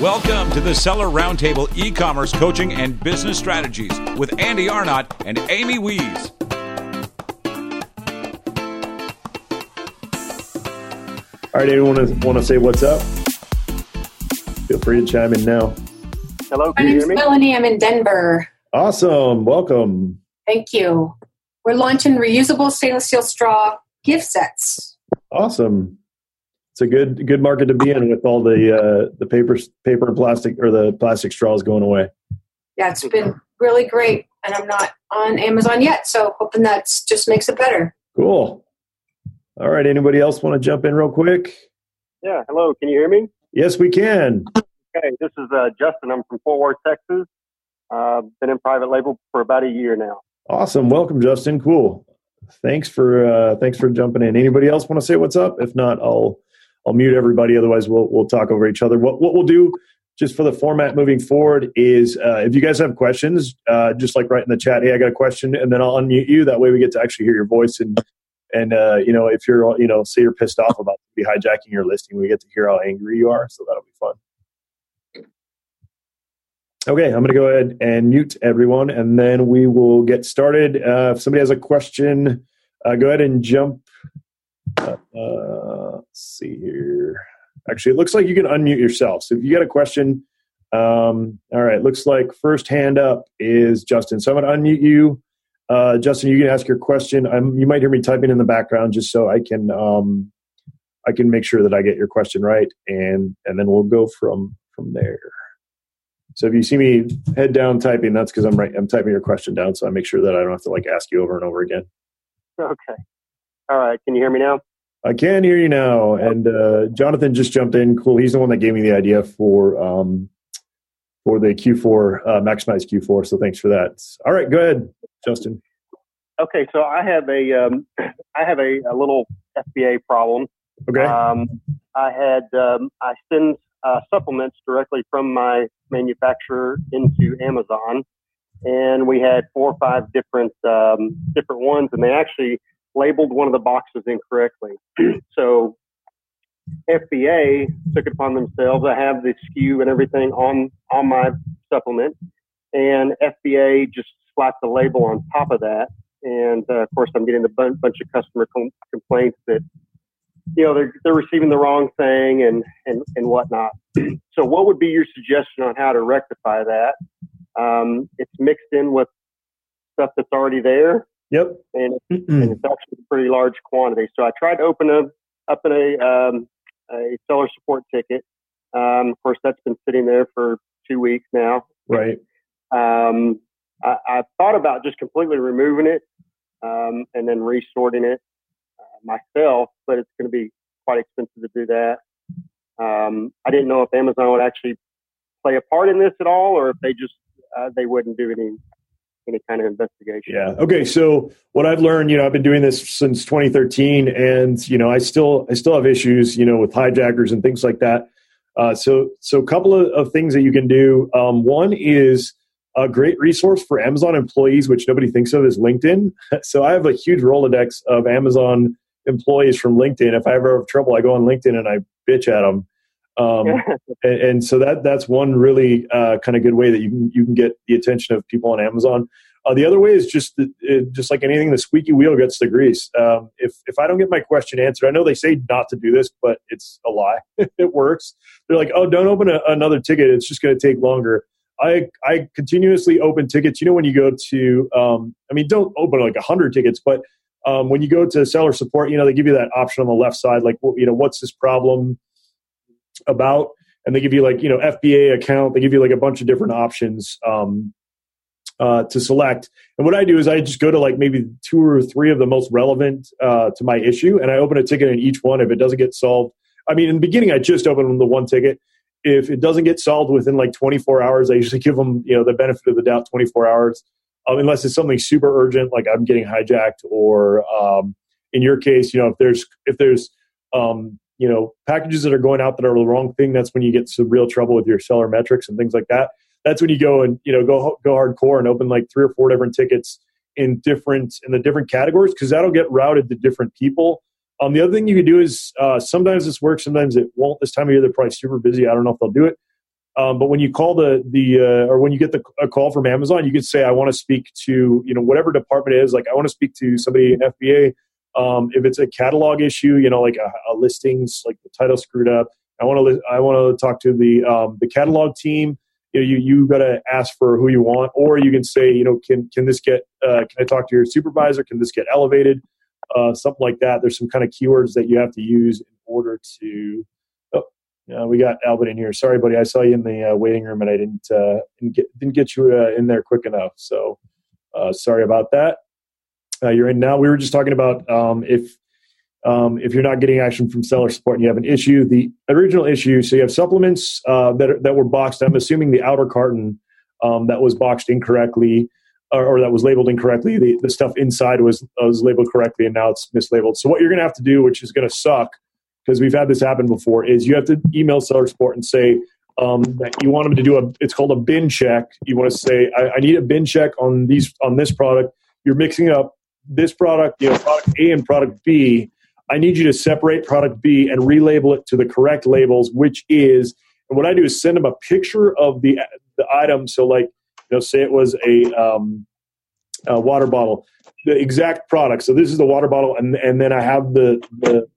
Welcome to the Seller Roundtable e commerce coaching and business strategies with Andy Arnott and Amy Wees. All right, anyone want to say what's up? Feel free to chime in now. Hello, My can you name's hear me? Melanie. I'm in Denver. Awesome. Welcome. Thank you. We're launching reusable stainless steel straw gift sets. Awesome. It's a good good market to be in with all the uh, the paper paper and plastic or the plastic straws going away. Yeah, it's been really great. And I'm not on Amazon yet, so hoping that just makes it better. Cool. All right. Anybody else want to jump in real quick? Yeah, hello, can you hear me? Yes, we can. Okay, this is uh, Justin. I'm from Fort Worth, Texas. Uh, been in private label for about a year now. Awesome. Welcome, Justin. Cool. Thanks for uh, thanks for jumping in. Anybody else want to say what's up? If not, I'll I'll mute everybody. Otherwise, we'll we'll talk over each other. What what we'll do just for the format moving forward is uh, if you guys have questions, uh, just like write in the chat. Hey, I got a question, and then I'll unmute you. That way, we get to actually hear your voice and and uh, you know if you're you know say you're pissed off about be hijacking your listing, we get to hear how angry you are. So that'll be fun. Okay, I'm going to go ahead and mute everyone, and then we will get started. Uh, if somebody has a question, uh, go ahead and jump. Uh, let's see here. Actually, it looks like you can unmute yourself. So if you got a question, um, all right. Looks like first hand up is Justin. So I'm going to unmute you. Uh, Justin, you can ask your question. I'm, you might hear me typing in the background just so I can um, I can make sure that I get your question right, and and then we'll go from from there. So if you see me head down typing, that's because I'm right. I'm typing your question down, so I make sure that I don't have to like ask you over and over again. Okay. All right, can you hear me now? I can hear you now, and uh, Jonathan just jumped in. Cool. He's the one that gave me the idea for um, for the Q4 uh, maximize Q4. So thanks for that. All right, go ahead, Justin. Okay, so I have a um, I have a, a little FBA problem. Okay. Um, I had um, I send uh, supplements directly from my manufacturer into Amazon, and we had four or five different um, different ones, and they actually labeled one of the boxes incorrectly. so FBA took it upon themselves. I have the SKU and everything on on my supplement, and FBA just slapped the label on top of that. And uh, of course, I'm getting a bun- bunch of customer com- complaints that you know they're they're receiving the wrong thing and and and whatnot. so, what would be your suggestion on how to rectify that? Um, it's mixed in with stuff that's already there, Yep. and, and it's actually a pretty large quantity. So, I tried to open a up in a um, a seller support ticket. Um, of course, that's been sitting there for two weeks now. right. Um, I, I thought about just completely removing it um, and then resorting it uh, myself, but it's going to be quite expensive to do that. Um, I didn't know if Amazon would actually play a part in this at all, or if they just uh, they wouldn't do any any kind of investigation. Yeah. Okay. So what I've learned, you know, I've been doing this since 2013, and you know, I still I still have issues, you know, with hijackers and things like that. Uh, so so a couple of, of things that you can do. Um, one is a great resource for Amazon employees, which nobody thinks of, is LinkedIn. So I have a huge Rolodex of Amazon employees from LinkedIn. If I ever have trouble, I go on LinkedIn and I bitch at them. Um, and, and so that that's one really uh, kind of good way that you can you can get the attention of people on Amazon. Uh, the other way is just the, it, just like anything, the squeaky wheel gets the grease. Um, if if I don't get my question answered, I know they say not to do this, but it's a lie. it works. They're like, oh, don't open a, another ticket; it's just going to take longer. I I continuously open tickets. You know, when you go to, um, I mean, don't open like a hundred tickets, but um, when you go to seller support, you know, they give you that option on the left side, like, well, you know, what's this problem about? And they give you like, you know, FBA account. They give you like a bunch of different options um, uh, to select. And what I do is I just go to like maybe two or three of the most relevant uh, to my issue, and I open a ticket in each one. If it doesn't get solved, I mean, in the beginning, I just open the one ticket. If it doesn't get solved within like 24 hours, I usually give them, you know, the benefit of the doubt 24 hours, um, unless it's something super urgent, like I'm getting hijacked, or um, in your case, you know, if there's if there's um, you know packages that are going out that are the wrong thing, that's when you get some real trouble with your seller metrics and things like that. That's when you go and you know go go hardcore and open like three or four different tickets in different in the different categories because that'll get routed to different people. Um, the other thing you can do is uh, sometimes this works, sometimes it won't. This time of year they're probably super busy. I don't know if they'll do it. Um, but when you call the the uh, or when you get the a call from Amazon, you can say, "I want to speak to you know whatever department it is. Like I want to speak to somebody in FBA. Um, if it's a catalog issue, you know, like a, a listings, like the title screwed up. I want to I want to talk to the um, the catalog team. You know, you you got to ask for who you want, or you can say, you know, can can this get uh, can I talk to your supervisor? Can this get elevated? Uh, something like that. There's some kind of keywords that you have to use in order to. Oh, yeah, we got Albert in here. Sorry, buddy. I saw you in the uh, waiting room, and I didn't uh, didn't get didn't get you uh, in there quick enough. So uh, sorry about that. Uh, you're in now. We were just talking about um, if um, if you're not getting action from seller support and you have an issue, the original issue. So you have supplements uh, that are, that were boxed. I'm assuming the outer carton um, that was boxed incorrectly or, or, that was labeled incorrectly. The, the stuff inside was was labeled correctly, and now it's mislabeled. So what you're going to have to do, which is going to suck, because we've had this happen before, is you have to email seller support and say. Um, that you want them to do a it's called a bin check you want to say I, I need a bin check on these on this product you're mixing up this product, you know, product A and product B, I need you to separate product B and relabel it to the correct labels, which is, and what I do is send them a picture of the the item. So, like, you know, say it was a, um, a water bottle, the exact product. So this is the water bottle, and and then I have the the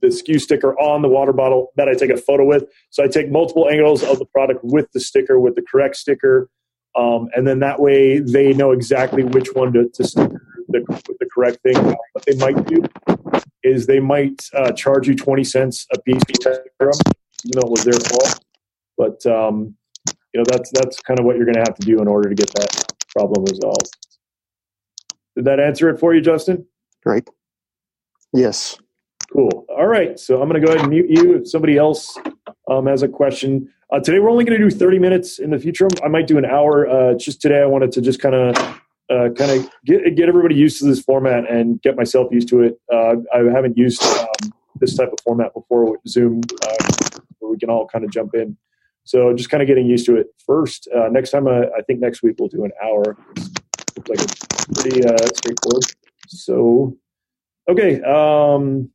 the SKU sticker on the water bottle that I take a photo with. So I take multiple angles of the product with the sticker, with the correct sticker, um, and then that way they know exactly which one to, to sticker the, the correct thing. What they might do is they might uh, charge you 20 cents a piece, even though it was their fault. But, um, you know, that's, that's kind of what you're going to have to do in order to get that problem resolved. Did that answer it for you, Justin? Great. Yes. Cool. All right. So I'm going to go ahead and mute you. If somebody else um, has a question, uh, today we're only going to do 30 minutes. In the future, I might do an hour. Uh, just today, I wanted to just kind of uh, kind of get get everybody used to this format and get myself used to it. Uh, I haven't used um, this type of format before with Zoom, uh, where we can all kind of jump in. So just kind of getting used to it first. Uh, next time, uh, I think next week we'll do an hour. Looks like it's pretty uh, straightforward. So, okay, um,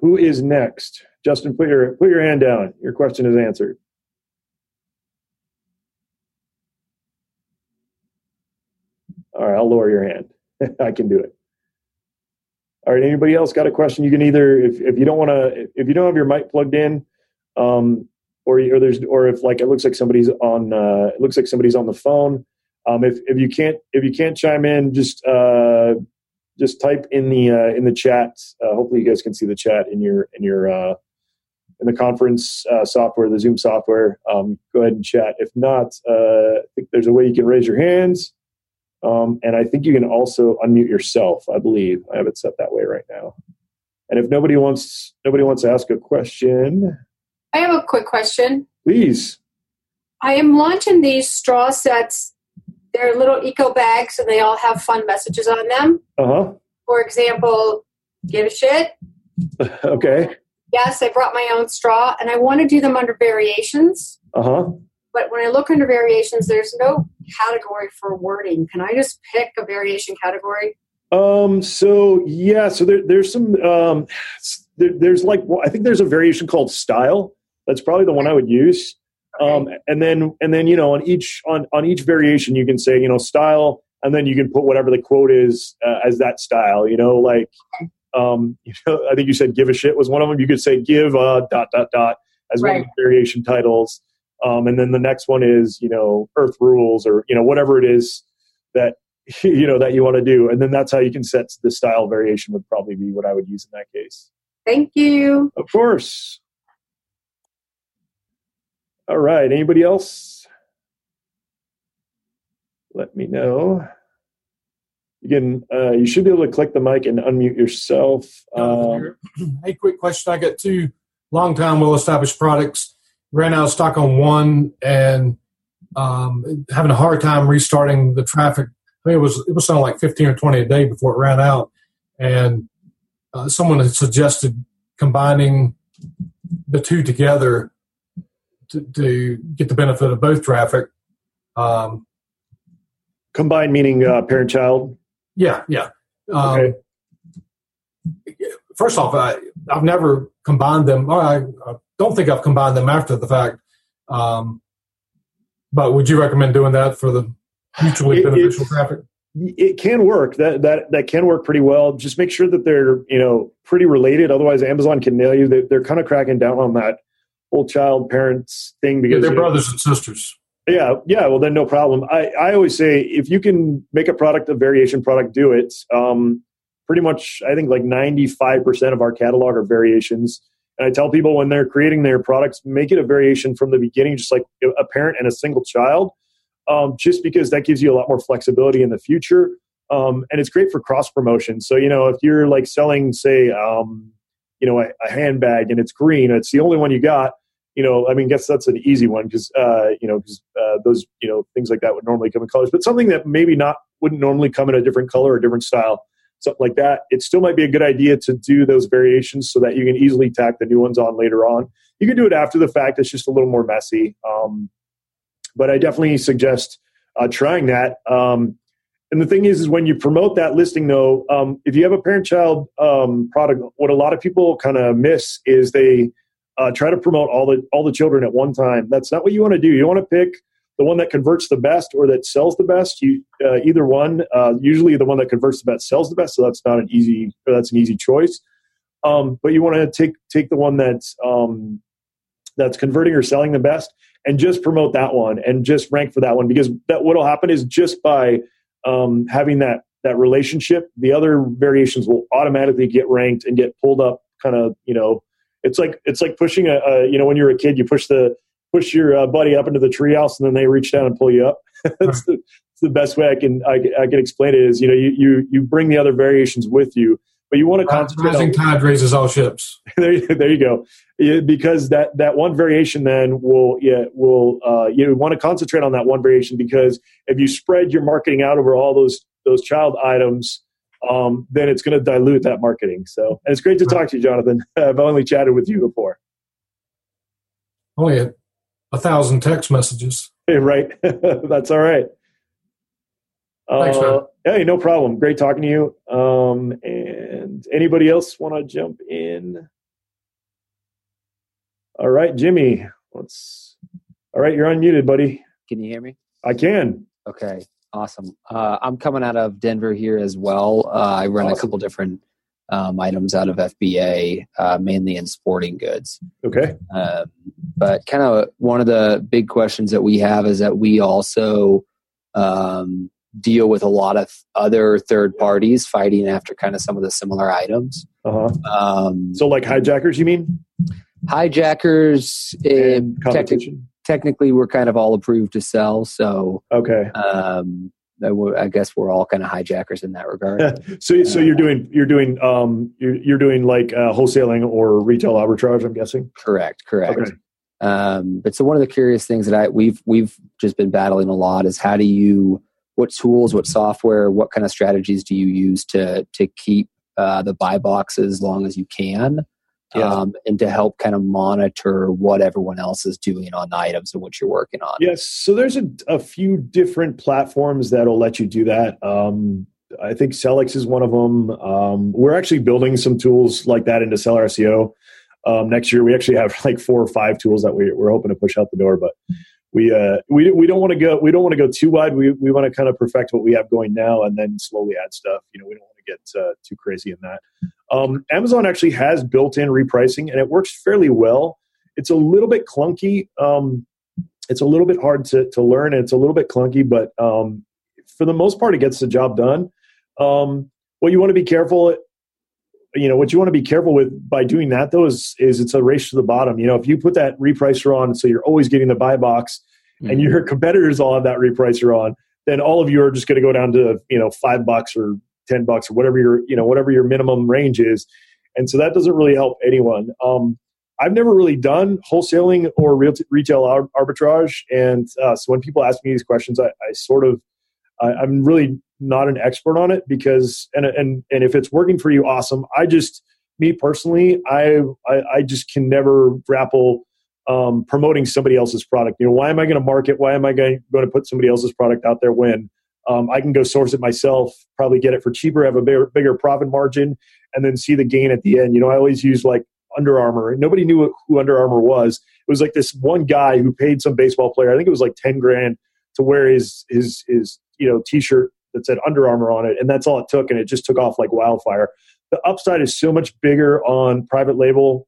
who is next? Justin, put your put your hand down. Your question is answered. All right, I'll lower your hand. I can do it. All right, anybody else got a question? You can either, if, if you don't want to, if you don't have your mic plugged in, um, or, or there's, or if like it looks like somebody's on, uh, it looks like somebody's on the phone. Um, if if you can't if you can't chime in, just uh, just type in the uh, in the chat. Uh, hopefully, you guys can see the chat in your in your uh, in the conference uh, software, the Zoom software. Um, go ahead and chat. If not, uh, I think there's a way you can raise your hands. Um, and I think you can also unmute yourself. I believe I have it set that way right now. And if nobody wants nobody wants to ask a question, I have a quick question. Please. I am launching these straw sets. They're little eco bags, and they all have fun messages on them. Uh huh. For example, give a shit. okay. Yes, I brought my own straw, and I want to do them under variations. Uh huh. But when I look under variations, there's no category for wording. Can I just pick a variation category? Um. So yeah. So there, there's some. Um. There, there's like I think there's a variation called style. That's probably the one I would use. Okay. Um. And then and then you know on each on on each variation you can say you know style and then you can put whatever the quote is uh, as that style. You know like. Um, you know, I think you said "give a shit" was one of them. You could say "give a dot dot dot" as right. one of the variation titles. Um, and then the next one is, you know, Earth rules or, you know, whatever it is that, you know, that you want to do. And then that's how you can set the style variation would probably be what I would use in that case. Thank you. Of course. All right. Anybody else? Let me know. You can. Uh, you should be able to click the mic and unmute yourself. Um, hey, quick question. I got two long-time, well-established products ran out of stock on one and um, having a hard time restarting the traffic. I mean, it was it was something like fifteen or twenty a day before it ran out, and uh, someone had suggested combining the two together to, to get the benefit of both traffic. Um, Combined meaning uh, parent child. Yeah, yeah. Um, okay. First off, I, have never combined them. I, I don't think I've combined them after the fact. Um, But would you recommend doing that for the mutually It- beneficial it's- traffic? it can work. That that that can work pretty well. Just make sure that they're you know pretty related. Otherwise amazon can nail you. They, they're kind of cracking down on that whole child parents thing Yeah, because they're you know, brothers and sisters. yeah yeah well then no problem. I i always say if you can make a product a variation product do it. Um pretty much i think like 95% of our catalog are variations and i tell people when they're creating their products make it a variation from the beginning just like a parent and a single child um, just because that gives you a lot more flexibility in the future. Um, and it's great for cross promotion. So, you know, if you're like selling, say, um, you know, a, a handbag and it's green, it's the only one you got, you know, I mean, guess that's an easy one because, uh, you know, because uh, those, you know, things like that would normally come in colors, but something that maybe not wouldn't normally come in a different color or different style, something like that. It still might be a good idea to do those variations so that you can easily tack the new ones on later on. You can do it after the fact. It's just a little more messy. Um, but I definitely suggest uh, trying that. Um, and the thing is, is when you promote that listing, though, um, if you have a parent-child um, product, what a lot of people kind of miss is they uh, try to promote all the all the children at one time. That's not what you want to do. You want to pick the one that converts the best or that sells the best. You uh, either one. Uh, usually, the one that converts the best sells the best. So that's not an easy. That's an easy choice. Um, but you want to take take the one that's um, that's converting or selling the best and just promote that one and just rank for that one because that what'll happen is just by um, having that that relationship the other variations will automatically get ranked and get pulled up kind of you know it's like it's like pushing a, a you know when you're a kid you push the push your uh, buddy up into the treehouse and then they reach down and pull you up that's the, it's the best way i can I, I can explain it is you know you you you bring the other variations with you but you want to concentrate Rising tide raises all ships. there, you- there you go. Yeah, because that that one variation then will yeah will uh, you want to concentrate on that one variation because if you spread your marketing out over all those those child items, um, then it's going to dilute that marketing. So and it's great to talk to you, Jonathan. I've only chatted with you before, Only a, a thousand text messages. right? That's all right. Thanks, man. Uh, hey, no problem. Great talking to you. Um, and anybody else want to jump in? All right, Jimmy. Let's. All right, you're unmuted, buddy. Can you hear me? I can. Okay, awesome. Uh, I'm coming out of Denver here as well. Uh, I run a couple different um, items out of FBA, uh, mainly in sporting goods. Okay. Uh, but kind of one of the big questions that we have is that we also um, deal with a lot of other third parties fighting after kind of some of the similar items. Uh huh. Um, So, like hijackers, you mean? hijackers, And um, techni- competition. technically, we're kind of all approved to sell. So Okay. um, I guess we're all kind of hijackers in that regard. so, so you're doing you're doing um you're, you're doing like uh, wholesaling or retail arbitrage. I'm guessing. correct, correct. Okay. Um, but so one of the curious things that I we've we've just been battling a lot is how do you what tools, what software, what kind of strategies do you use to to keep uh, the buy box as long as you can, Yeah. um, and to help kind of monitor what everyone else is doing on the items and what you're working on. Yes. So there's a, a few different platforms that'll let you do that. Um, I think Sellics is one of them. Um, we're actually building some tools like that into Seller SEO. Um, next year, we actually have like four or five tools that we, we're hoping to push out the door. But we uh, we we don't want to go we don't want to go too wide. We we want to kind of perfect what we have going now and then slowly add stuff. You know, we don't want to get uh, too crazy in that. Um, Amazon actually has built-in repricing, and it works fairly well. It's a little bit clunky. Um, it's a little bit hard to, to learn and it's a little bit clunky but um, for the most part it gets the job done um, what you want to be careful you know what you want to be careful with by doing that though is, is it's a race to the bottom you know if you put that repricer on so you're always getting the buy box and your competitors all have that repricer on then all of you are just going to go down to you know five bucks or ten bucks or whatever your you know whatever your minimum range is and so that doesn't really help anyone um, I've never really done wholesaling or real retail ar- arbitrage, and uh, so when people ask me these questions, I, I sort of I, I'm really not an expert on it because and and and if it's working for you, awesome. I just me personally, I I, I just can never grapple um, promoting somebody else's product. You know, why am I going to market? Why am I going to put somebody else's product out there when um, I can go source it myself, probably get it for cheaper, have a bigger, bigger profit margin, and then see the gain at the end. You know, I always use like Under Armour. Nobody knew who Under Armour was. It was like this one guy who paid some baseball player. I think it was like ten grand to wear his his his you know t-shirt that said Under Armour on it, and that's all it took, and it just took off like wildfire. The upside is so much bigger on private label.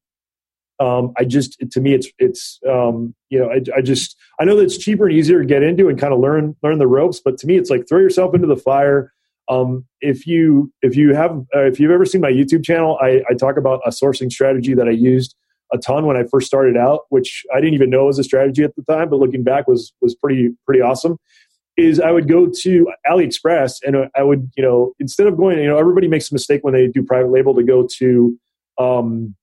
Um, I just to me it's it's um, you know I, I just I know that it's cheaper and easier to get into and kind of learn learn the ropes, but to me it's like throw yourself into the fire. Um, if you if you have uh, if you've ever seen my YouTube channel, I, I talk about a sourcing strategy that I used a ton when I first started out, which I didn't even know was a strategy at the time, but looking back was was pretty pretty awesome. Is I would go to AliExpress and I would you know instead of going you know everybody makes a mistake when they do private label to go to um,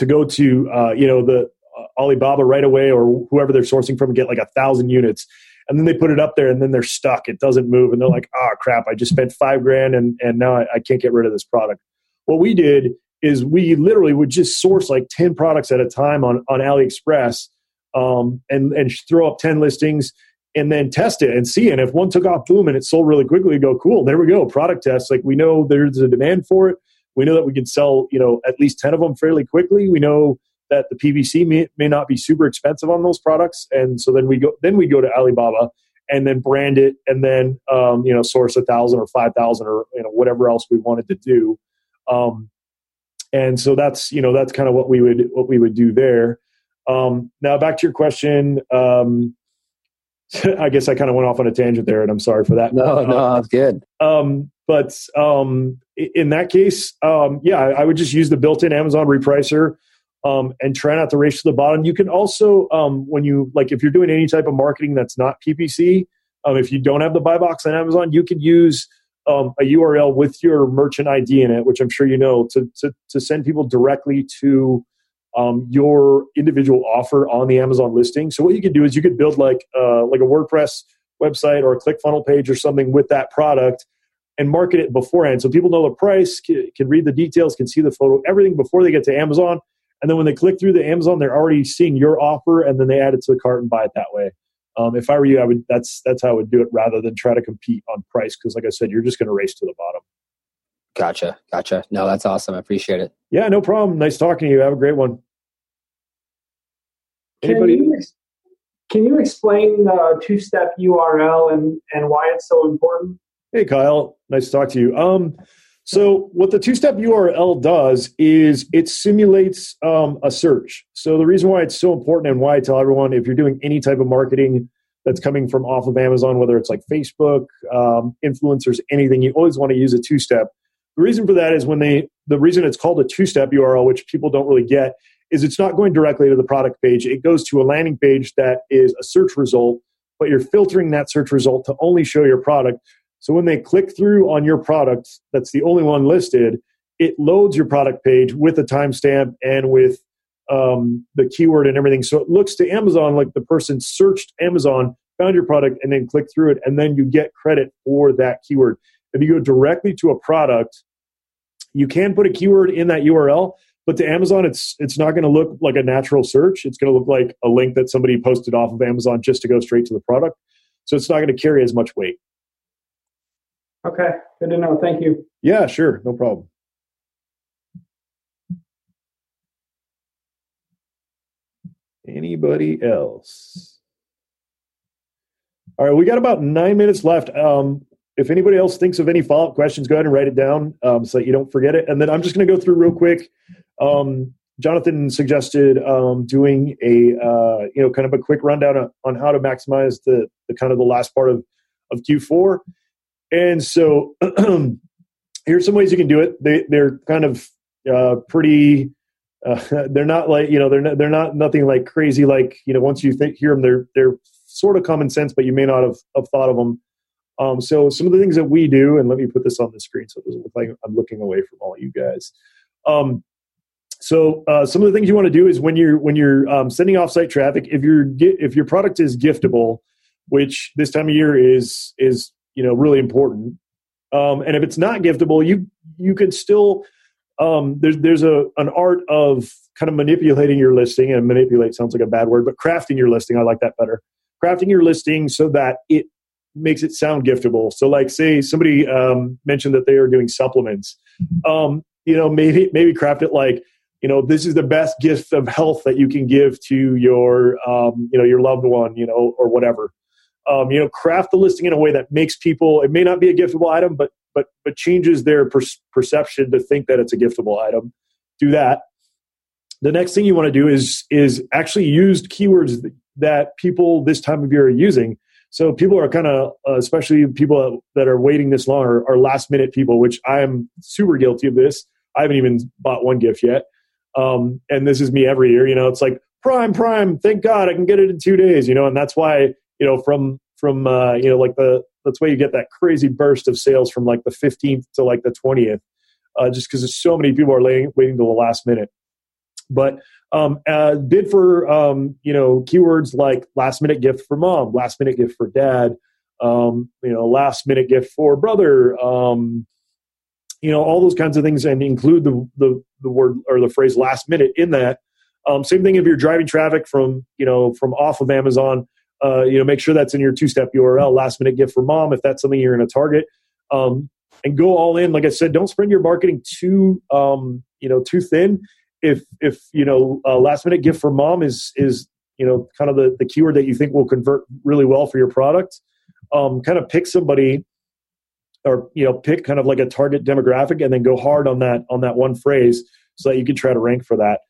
to go to uh, you know the uh, Alibaba right away or whoever they're sourcing from get like a thousand units. And then they put it up there and then they're stuck. It doesn't move. And they're like oh crap. I just spent five grand and, and now I, I can't get rid of this product. What we did is we literally would just source like 10 products at a time on, on aliexpress um, and, and throw up 10 listings and then test it and see. And if one took off boom and it sold really quickly go cool. There we go. Product test. Like we know there's a demand for it we know that we can sell you know at least 10 of them fairly quickly we know that the PPC may, may not be super expensive on those products, and so then we go then we go to Alibaba and then brand it and then um, you know source a thousand or five thousand or you know whatever else we wanted to do. Um, and so that's you know that's kind of what we would what we would do there. Um, now back to your question. Um, I guess I kind of went off on a tangent there, and I'm sorry for that. No, no, that's good. Um, but um, in that case, um, yeah, I would just use the built-in Amazon repricer um, and try not to race to the bottom. You can also, um, when you like, if you're doing any type of marketing that's not PPC, um, if you don't have the buy box on Amazon, you can use a URL with your merchant ID in it, which I'm sure you know, to to, to send people directly to um, your individual offer on the Amazon listing. So what you could do is you could build like uh, like a WordPress website or a ClickFunnels page or something with that product and market it beforehand, so people know the price, can, can read the details, can see the photo, everything before they get to Amazon and then when they click through the Amazon, they're already seeing your offer, and then they add it to the cart and buy it that way. Um, if I were you, I would. That's that's how I would do it, rather than try to compete on price. Because, like I said, you're just going to race to the bottom. Gotcha, gotcha. No, that's awesome. I appreciate it. Yeah, no problem. Nice talking to you. Have a great one. Anybody? Can you, can you explain the two-step URL and and why it's so important? Hey, Kyle. Nice to talk to you. Um, so, what the two step URL does is it simulates um, a search. So, the reason why it's so important and why I tell everyone if you're doing any type of marketing that's coming from off of Amazon, whether it's like Facebook, um, influencers, anything, you always want to use a two step. The reason for that is when they, the reason it's called a two step URL, which people don't really get, is it's not going directly to the product page. It goes to a landing page that is a search result, but you're filtering that search result to only show your product. So when they click through on your product, that's the only one listed, it loads your product page with a timestamp and with um, the keyword and everything. So it looks to Amazon like the person searched Amazon, found your product, and then clicked through it, and then you get credit for that keyword. If you go directly to a product, you can put a keyword in that URL, but to Amazon, it's it's not going to look like a natural search. It's going to look like a link that somebody posted off of Amazon just to go straight to the product. So it's not going to carry as much weight. Okay, good to know. Thank you. Yeah, sure, no problem. Anybody else? All right, we got about nine minutes left. Um, if anybody else thinks of any follow up questions, go ahead and write it down um, so that you don't forget it. And then I'm just going to go through real quick. Um, Jonathan suggested um, doing a uh, you know kind of a quick rundown on, on how to maximize the, the kind of the last part of of Q4. And so here's some ways you can do it. They they're kind of uh, pretty. Uh, they're not like you know they're not, they're not nothing like crazy like you know once you think, hear them they're they're sort of common sense but you may not have, have thought of them. Um, so some of the things that we do and let me put this on the screen so it doesn't look like I'm looking away from all you guys. Um, so uh, some of the things you want to do is when you're when you're um, sending offsite traffic, if your if your product is giftable, which this time of year is is you know really important. Um, and if it's not giftable, you you can still um, there's there's a an art of kind of manipulating your listing and manipulate sounds like a bad word, but crafting your listing I like that better. Crafting your listing so that it makes it sound giftable. So like say somebody um, mentioned that they are doing supplements. Um, you know maybe maybe craft it like you know this is the best gift of health that you can give to your um, you know your loved one you know or whatever um, you know craft the listing in a way that makes people it may not be a giftable item but but but changes their per- perception to think that it's a giftable item. Do that. The next thing you want to do is is actually use keywords that people this time of year are using. So people are kind of uh, especially people that are waiting this long are, are last minute people which i am super guilty of this. I haven't even bought one gift yet. Um, and this is me every year you know it's like prime prime thank god i can get it in two days you know and that's why you know from from uh, you know like the that's why you get that crazy burst of sales from like the 15th to like the 20th uh, just because there's so many people are laying, waiting to the last minute. But um, uh, bid for um, you know keywords like last minute gift for mom last minute gift for dad um, you know last minute gift for brother um, you know all those kinds of things and include the, the, the word or the phrase last minute in that. Um, same thing if you're driving traffic from you know from off of amazon uh, you know, make sure that's in your two-step URL. Last minute gift for mom if that's something you're going to target, um, and go all in. Like I said, don't spread your marketing too, um, you know, too thin. If if you know, uh, last minute gift for mom is is you know kind of the the keyword that you think will convert really well for your product. Um, kind of pick somebody or you know pick kind of like a target demographic and then go hard on that on that one phrase so that you can try to rank for that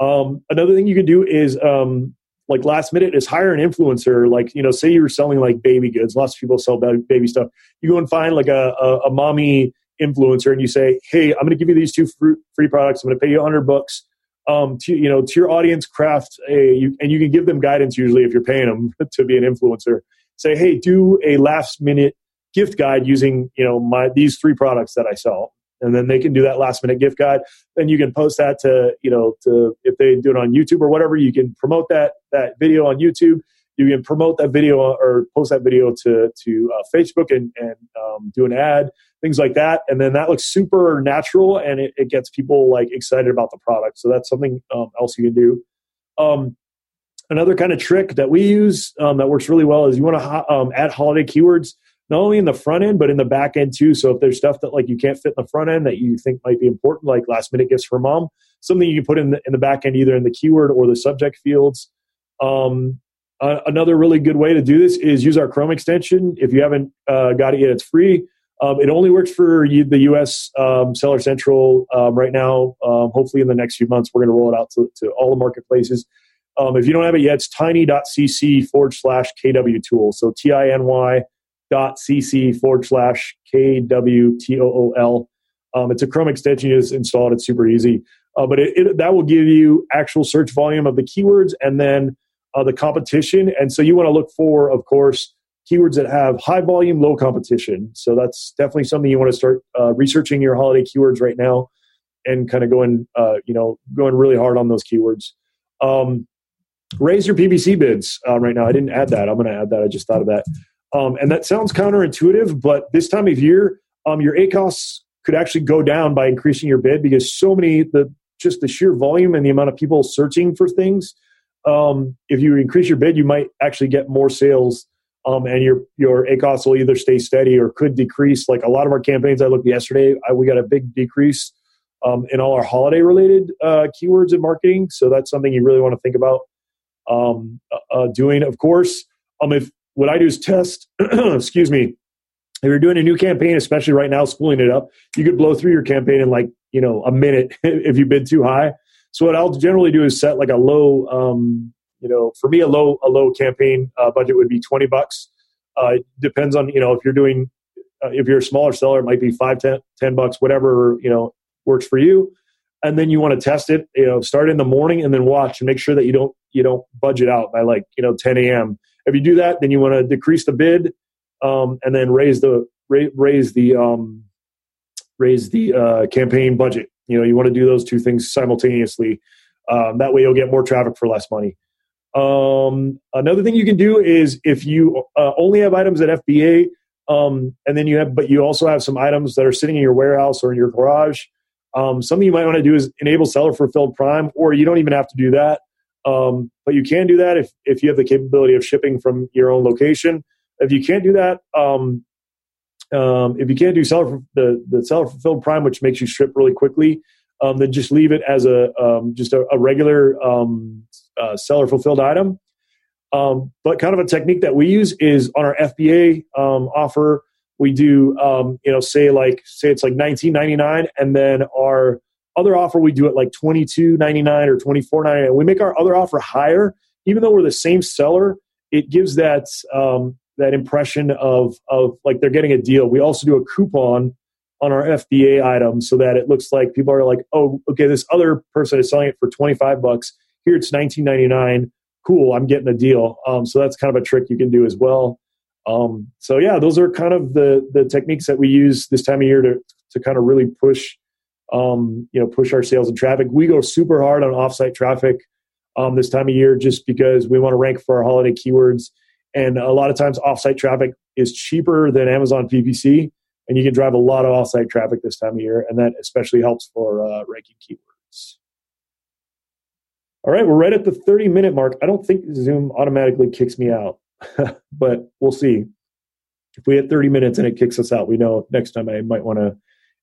um, another thing you can do is um, like last minute is hire an influencer. Like, you know, say you're selling like baby goods. Lots of people sell baby stuff. You go and find like a, a, a mommy influencer and you say, Hey, I'm going to give you these two free products. I'm going to pay you hundred bucks. Um, to, you know, to your audience, craft a, you, and you can give them guidance usually if you're paying them to be an influencer. Say, Hey, do a last minute gift guide using, you know, my, these three products that I sell and then they can do that last minute gift guide. Then you can post that to you know to if they do it on youtube or whatever you can promote that that video on youtube. You can promote that video or post that video to to uh, facebook and and um, do an ad things like that. And then that looks super natural and it, it gets people like excited about the product. So that's something um, else you can do. Um, another kind of trick that we use um, that works really well is you want to ho- um, add holiday keywords not only in the front end but in the back end too. So if there's stuff that like you can't fit in the front end that you think might be important, like last minute gifts for mom, something you can put in the, in the back end either in the keyword or the subject fields. Um, uh, another really good way to do this is use our Chrome extension. If you haven't uh, got it yet, it's free. Um, it only works for you, the US um, Seller Central um, right now. Um, hopefully, in the next few months, we're going to roll it out to, to all the marketplaces. Um, if you don't have it yet, it's tiny.cc forward slash KW tool. So T I N Y dot cc forward slash kwtool. Um, it's a Chrome extension. You just install it. It's super easy. Uh, but it, it, that will give you actual search volume of the keywords and then uh, the competition. And so you want to look for, of course, keywords that have high volume, low competition. So that's definitely something you want to start uh, researching your holiday keywords right now and kind of going, uh, you know, going really hard on those keywords. Um, raise your PPC bids uh, right now. I didn't add that. I'm going to add that. I just thought of that. Um, and that sounds counterintuitive, but this time of year, um, your ACOS could actually go down by increasing your bid because so many the just the sheer volume and the amount of people searching for things. Um, if you increase your bid, you might actually get more sales, um, and your your ACOS will either stay steady or could decrease. Like a lot of our campaigns, I looked yesterday, I, we got a big decrease um, in all our holiday related uh, keywords and marketing. So that's something you really want to think about um, uh, doing. Of course, um, if what I do is test, excuse me, if you're doing a new campaign, especially right now, spooling it up, you could blow through your campaign in like, you know, a minute if you bid too high. So what I'll generally do is set like a low, um, you know, for me, a low, a low campaign uh, budget would be 20 bucks. Uh, depends on, you know, if you're doing, uh, if you're a smaller seller, it might be five, 10, 10 bucks, whatever, you know, works for you. And then you want to test it, you know, start in the morning and then watch and make sure that you don't, you don't budget out by like, you know, 10 a.m if you do that, then you want to decrease the bid um, and then raise the raise the um, raise the uh, campaign budget. You know, you want to do those two things simultaneously. Um, that way, you'll get more traffic for less money. Um, another thing you can do is if you uh, only have items at FBA, um, and then you have, but you also have some items that are sitting in your warehouse or in your garage. Um, something you might want to do is enable seller fulfilled prime, or you don't even have to do that. Um, but you can do that if, if you have the capability of shipping from your own location. If you can't do that, um, um, if you can't do seller the, the seller fulfilled prime, which makes you ship really quickly, um, than just leave it as a um, just a, a regular um, uh, seller fulfilled item. But kind of a technique that we use is on our FBA offer, we do you know say like say it's like 19.99 and then our other offer we do it like 22.99 or 24.99 we make our other offer higher. Even though we're the same seller it gives that um, that impression of of like they're getting a deal. We also do a coupon on our FBA item so that it looks like people are like oh okay this other person is selling it for 25 bucks. Here it's 19.99 cool i'm getting a deal. Um, so that's kind of a trick you can do as well. Um, so yeah, those are kind of the the techniques that we use this time of year to to kind of really push um, you know push our sales and traffic. We go super hard on offsite traffic um, this time of year just because we want to rank for our holiday keywords. And a lot of times, offsite traffic is cheaper than Amazon PPC, and you can drive a lot of offsite traffic this time of year, and that especially helps for uh, ranking keywords. All right, we're right at the 30 minute mark. I don't think Zoom automatically kicks me out. but we'll see. If we hit 30 minutes and it kicks us out, we know next time I might want to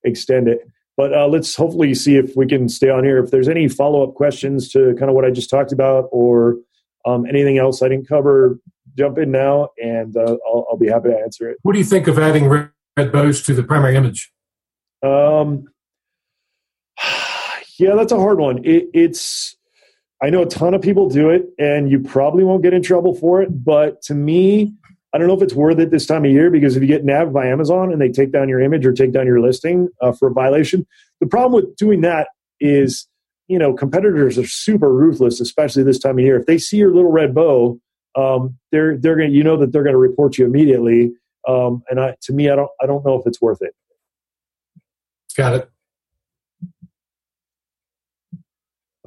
extend it. But uh, let's hopefully see if we can stay on here. If there's any follow up questions to kind of what I just talked about or um, anything else I didn't cover, jump in now and uh, I'll, I'll, be happy to answer it. What do you think of adding red, red bows to the primary image? Um, yeah, that's a hard one. It, it's I know a ton of people do it, and you probably won't get in trouble for it. But to me, I don't know if it's worth it this time of year because if you get nabbed by Amazon and they take down your image or take down your listing uh, for a violation, the problem with doing that is, you know, competitors are super ruthless, especially this time of year. If they see your little red bow, um, they're they're going you know that they're going to report you immediately. Um, and I, to me, I don't I don't know if it's worth it. Got it.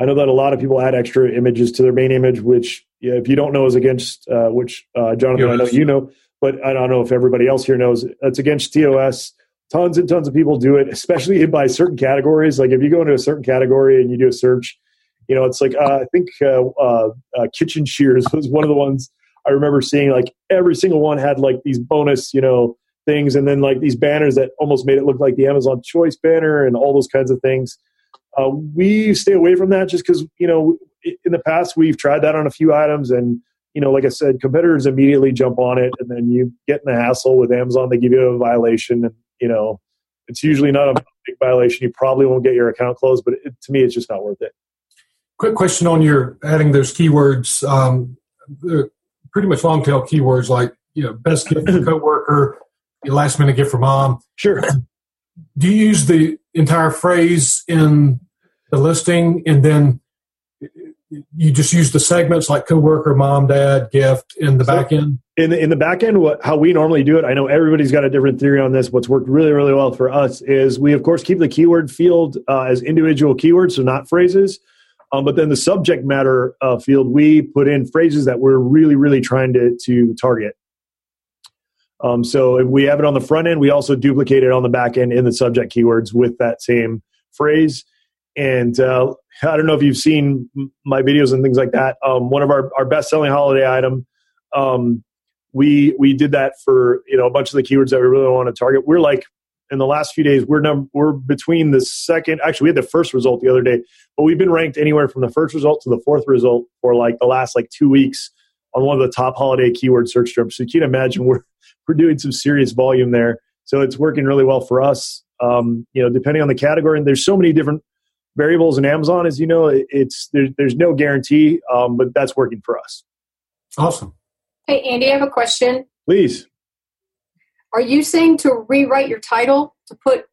I know that a lot of people add extra images to their main image, which if you don't know is against uh, which uh, Jonathan, I know you know, but I don't know if everybody else here knows. It's against TOS. Tons and tons of people do it, especially by certain categories. Like if you go into a certain category and you do a search, you know, it's like uh, I think uh, uh, uh, kitchen shears was one of the ones I remember seeing. Like every single one had like these bonus, you know, things, and then like these banners that almost made it look like the Amazon Choice banner and all those kinds of things. Uh, we stay away from that just because you know in the past we've tried that on a few items and you know like i said competitors immediately jump on it and then you get in the hassle with amazon. They give you a violation and you know it's usually not a big violation. You probably won't get your account closed but it, to me it's just not worth it. Quick question on your adding those keywords um, pretty much long tail keywords like you know best gift for coworker last minute gift for mom. Sure. Do you use the entire phrase in the listing and then you just use the segments like coworker, mom, dad, gift in the so back end? In the, in the back end, what, how we normally do it, I know everybody's got a different theory on this. What's worked really, really well for us is we, of course, keep the keyword field uh, as individual keywords, so not phrases. Um, but then the subject matter uh, field, we put in phrases that we're really, really trying to, to target. Um, so if we have it on the front end, we also duplicate it on the back end in the subject keywords with that same phrase. And uh, I don't know if you've seen my videos and things like that. Um, one of our, our best selling holiday item, um, we we did that for you know a bunch of the keywords that we really want to target. We're like in the last few days, we're num- we're between the second. Actually, we had the first result the other day, but we've been ranked anywhere from the first result to the fourth result for like the last like two weeks on one of the top holiday keyword search terms. So you can imagine we're we're doing some serious volume there. So it's working really well for us. Um, you know, depending on the category, and there's so many different variables in Amazon, as you know, it's there, there's no guarantee, um, but that's working for us. Awesome. Hey, Andy, I have a question. Please. Are you saying to rewrite your title to put?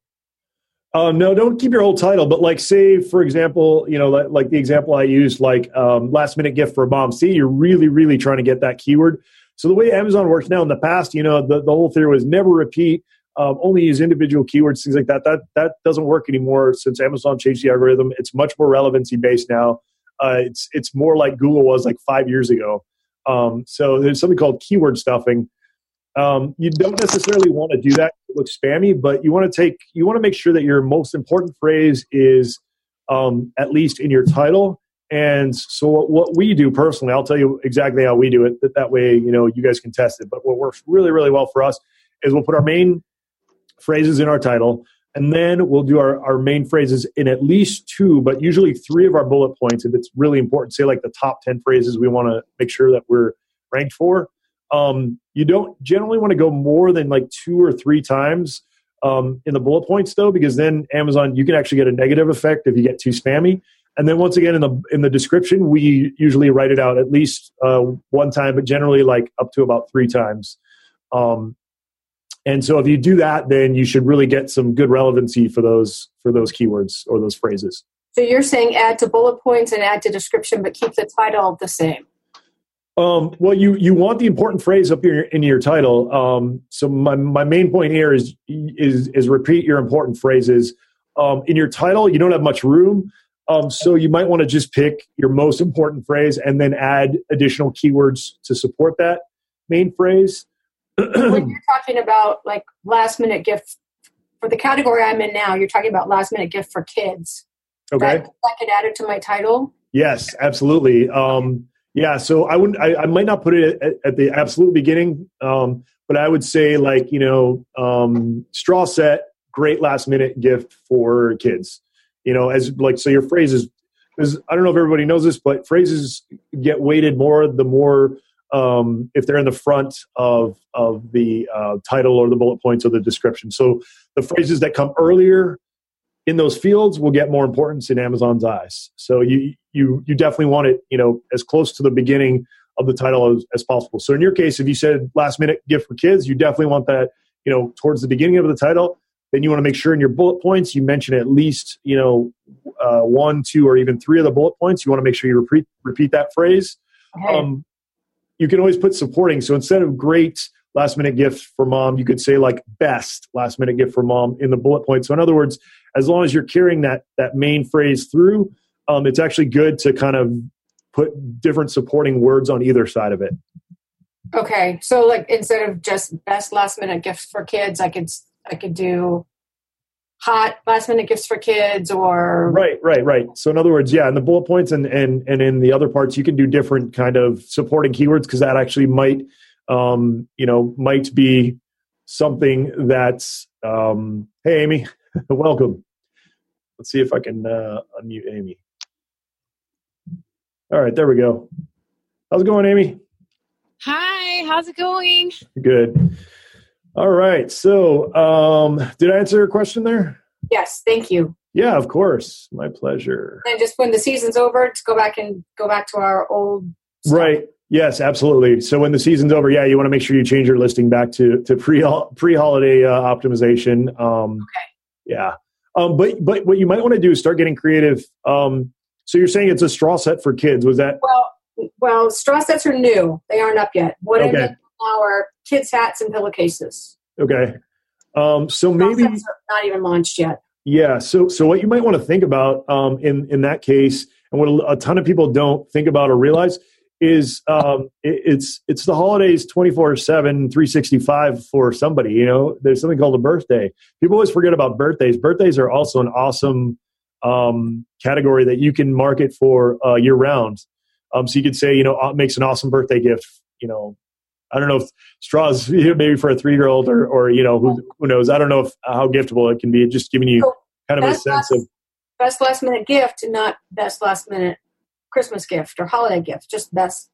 Um, no, don't keep your old title. But like, say for example, you know, like, like the example I used, like um, last minute gift for a mom. See, you're really, really trying to get that keyword. So the way Amazon works now in the past, you know, the, the whole theory was never repeat, um, only use individual keywords, things like that. That that doesn't work anymore since Amazon changed the algorithm. It's much more relevancy based now. Uh, it's it's more like Google was like five years ago. Um, so there's something called keyword stuffing. Um, you don't necessarily want to do that It looks spammy, but you want to take you want to make sure that your most important phrase is um, at least in your title and so what we do personally, I'll tell you exactly how we do it. That that way, you know, you guys can test it. But what works really, really well for us is we'll put our main phrases in our title, and then we'll do our, our main phrases in at least two, but usually three of our bullet points if it's really important. Say like the top ten phrases we want to make sure that we're ranked for. Um, you don't generally want to go more than like two or three times um, in the bullet points though, because then Amazon you can actually get a negative effect if you get too spammy. And then once again in the in the description, we usually write it out at least uh, one time, but generally like up to about three times. Um, and so if you do that, then you should really get some good relevancy for those for those keywords or those phrases. So you're saying add to bullet points and add to description, but keep the title the same. Um, well, you you want the important phrase up here in your title. Um, so my my main point here is is is repeat your important phrases. Um, in your title, you don't have much room, um, so you might want to just pick your most important phrase and then add additional keywords to support that main phrase. When you're talking about like last minute gift for the category I'm in now, you're talking about last minute gift for kids. Okay, that, I could add it to my title. Yes, absolutely. Um, yeah, so I wouldn't. I, I, might not put it at, at the absolute beginning, um, but I would say like you know, um, straw set, great last minute gift for kids. You know, as like so your phrases. Because I don't know if everybody knows this, but phrases get weighted more the more um, if they're in the front of of the uh, title or the bullet points or the description. So the phrases that come earlier in those fields will get more importance in Amazon's eyes. So you you you definitely want it, you know, as close to the beginning of the title as, as possible. So in your case, if you said last minute gift for kids, you definitely want that, you know, towards the beginning of the title. Then you want to make sure in your bullet points you mention at least, you know, uh, one, two, or even three of the bullet points. You want to make sure you repeat repeat that phrase. Okay. Um, you can always put supporting. So instead of great last minute gift for mom, you could say like best last minute gift for mom in the bullet point. So in other words, as long as you're carrying that that main phrase through, um, it's actually good to kind of put different supporting words on either side of it. Okay, so like instead of just best last minute gifts for kids, I could I could do hot last minute gifts for kids or right right right. So in other words yeah in the bullet points and and and in the other parts you can do different kind of supporting keywords because that actually might um you know might be something that's um hey amy welcome. Let's see if i can uh unmute amy. All right there we go. How's it going amy? Hi how's it going? Good all right. So, um, did I answer your question there? Yes. Thank you. Yeah, of course. My pleasure. And just when the season's over, to go back and go back to our old. Stuff. Right. Yes, absolutely. So when the season's over, yeah, you want to make sure you change your listing back to to pre pre holiday uh, optimization. Um, okay. Yeah. Um, but but what you might want to do is start getting creative. Um, so you're saying it's a straw set for kids? Was that? Well, well, straw sets are new. They aren't up yet. What okay. I mean our kids' hats and pillowcases. Okay. Um, so maybe not even launched yet. Yeah. So so what you might want to think about um, in in that case, and what a, ton of people don't think about or realize is um, it, it's it's the holidays 24 7 365 for somebody you know there's something called a birthday people always forget about birthdays birthdays are also an awesome um, category that you can market for uh, year round um, so you could say you know makes an awesome birthday gift you know I don't know if straws maybe for a three year old or or you know who who knows. I don't know if how giftable it can be. Just giving you kind of a sense last, of best last minute gift, and not best last minute Christmas gift or holiday gift. Just best.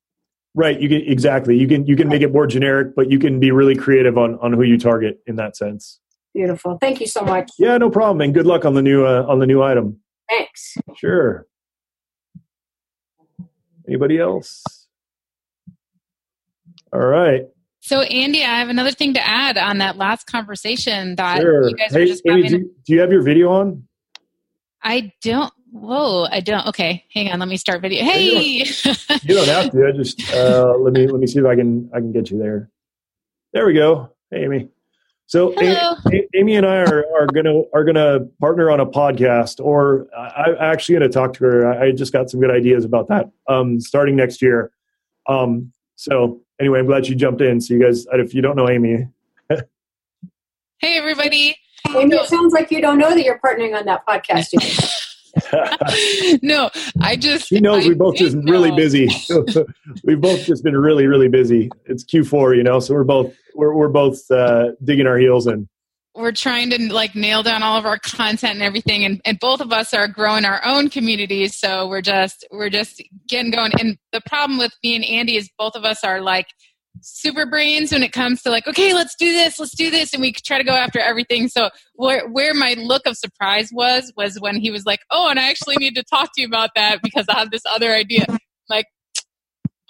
Right. You can exactly. You can you can make it more generic, but you can be really creative on on who you target in that sense. Beautiful. Thank you so much. Yeah, no problem, and good luck on the new uh, on the new item. Thanks. Sure. Anybody else? All right. So, Andy, I have another thing to add on that last conversation that sure. you guys hey, were just Amy, do, do, you have your video on? I don't. Whoa, I don't. Okay, hang on. Let me start video. Hey, you don't, you don't have to. I just uh, let me let me see if I can I can get you there. There we go. Hey, Amy. So Amy, Amy, and I are, are gonna are gonna partner on a podcast, or I, I'm actually gonna talk to her. I just got some good ideas about that. Um, starting next year. Um, so anyway, I'm glad you jumped in. So you guys, if you don't know Amy, hey everybody. Amy, it sounds like you don't know that you're partnering on that podcast. no, I just. She knows I we both just know. really busy. We've both just been really, really busy. It's Q4, you know, so we're both we're we're both uh, digging our heels in. We're trying to like nail down all of our content and everything and, and both of us are growing our own communities so we're just we're just getting going and the problem with me and andy is both of us are like super brains when it comes to like okay let's do this let's do this and we try to go after everything so where where my look of surprise was was when he was like oh and i actually need to talk to you about that because i have this other idea I'm like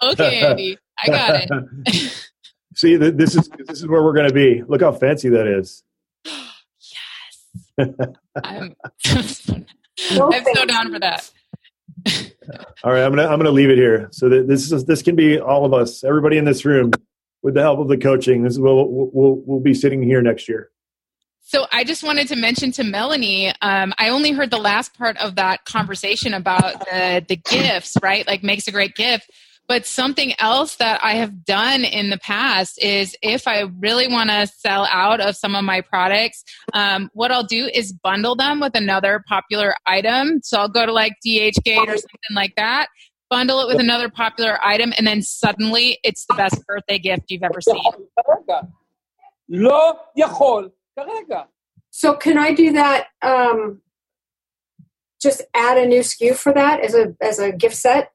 okay andy i got it See, this is this is where we're going to be. Look how fancy that is. I'm, I'm so down for that. all right, I'm gonna I'm gonna leave it here. So that this is this can be all of us, everybody in this room, with the help of the coaching. This is we'll we'll we'll be sitting here next year. So I just wanted to mention to Melanie, um, I only heard the last part of that conversation about the the gifts, right? Like makes a great gift. But something else that I have done in the past is if I really want to sell out of some of my products, um, what I'll do is bundle them with another popular item. So I'll go to like DHgate or something like that, bundle it with another popular item, and then suddenly it's the best birthday gift you've ever seen. So can I do that? Um, just add a new SKU for that as a as a gift set.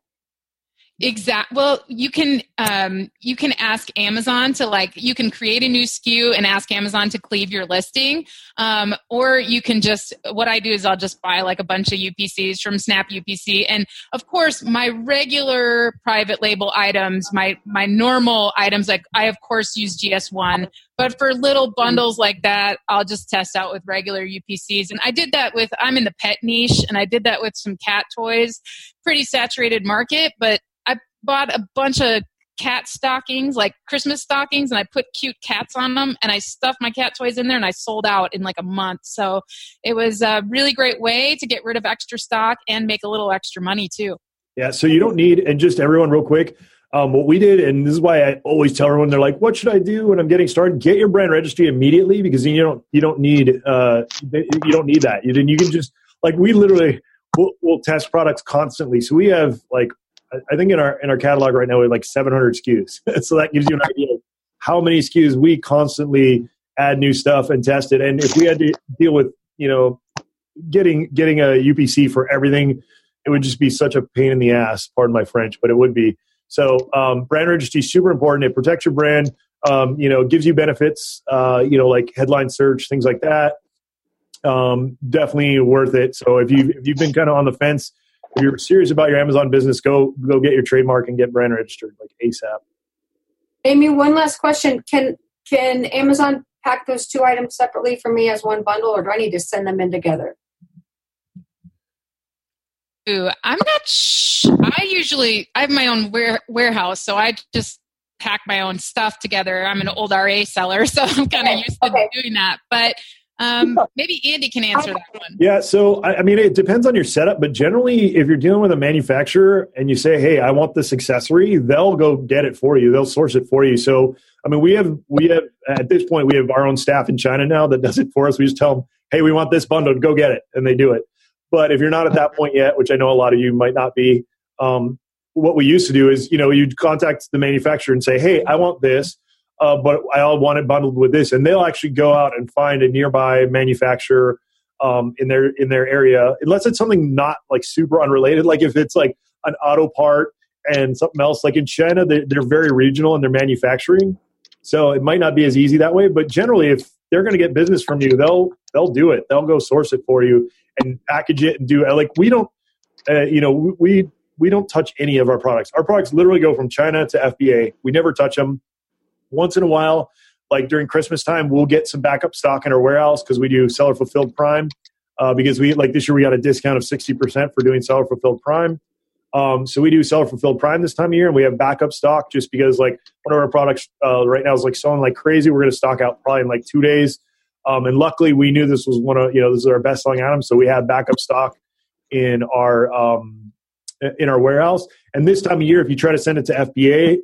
Exact. Well, you can um, you can ask Amazon to like you can create a new SKU and ask Amazon to cleave your listing, um, or you can just what I do is I'll just buy like a bunch of UPCs from Snap UPC, and of course my regular private label items, my my normal items like I of course use GS1, but for little bundles like that, I'll just test out with regular UPCs, and I did that with I'm in the pet niche, and I did that with some cat toys, pretty saturated market, but bought a bunch of cat stockings, like Christmas stockings, and I put cute cats on them, and I stuffed my cat toys in there, and I sold out in like a month. So it was a really great way to get rid of extra stock and make a little extra money too. Yeah, so you don't need, and just everyone, real quick. Um, what we did, and this is why I always tell everyone, they're like, "What should I do when I'm getting started?" Get your brand registry immediately because you don't you don't need uh, you don't need that. You you can just like we literally we'll, we'll test products constantly. So we have like I think in our in our catalog right now we have like 700 SKUs. so that gives you an idea of how many SKUs we constantly add new stuff and test it. And if we had to deal with you know getting getting a UPC for everything, it would just be such a pain in the ass. Pardon my French, but it would be. So um, brand registry is super important. It protects your brand. Um, you know, gives you benefits. Uh, you know, like headline search, things like that. Um, definitely worth it. So if you if you've been kind of on the fence if you're serious about your Amazon business, go go get your trademark and get brand registered like ASAP. Amy, one last question: Can can Amazon pack those two items separately for me as one bundle, or do I need to send them in together? Ooh, I'm not. Sh- I usually I have my own ware- warehouse, so I just pack my own stuff together. I'm an old RA seller, so I'm kind of okay. used to okay. doing that. But um, maybe Andy can answer that one. Yeah, so I, I, mean, it depends on your setup, but generally, if you're dealing with a manufacturer and you say, "Hey, I want this accessory," they'll go get it for you. They'll source it for you. So, I mean, we have we have at this point we have our own staff in China now that does it for us. We just tell them, "Hey, we want this bundle. Go get it," and they do it. But if you're not at that point yet, which I know a lot of you might not be, um, what we used to do is, you know, you'd contact the manufacturer and say, "Hey, I want this." Uh, but I all want it bundled with this, and they'll actually go out and find a nearby manufacturer um, in their in their area, unless it's something not like super unrelated. Like if it's like an auto part and something else, like in China, they're, they're very regional in their manufacturing, so it might not be as easy that way. But generally, if they're going to get business from you, they'll they'll do it. They'll go source it for you and package it and do it. Like we don't, uh, you know, we we don't touch any of our products. Our products literally go from China to FBA. We never touch them once in a while, like during Christmas time, we'll get some backup stock in our warehouse because we do seller fulfilled prime. Uh, because we like this year we got a discount of 60% for doing seller fulfilled prime. Um, so we do seller fulfilled prime this time of year, and we have backup stock just because like one of our products uh, right now is like selling like crazy. We're going to stock out probably in like two days. Um, and luckily, we knew this was one of you know this is our best selling item, so we had backup stock in our um, in our warehouse. And this time of year, if you try to send it to FBA,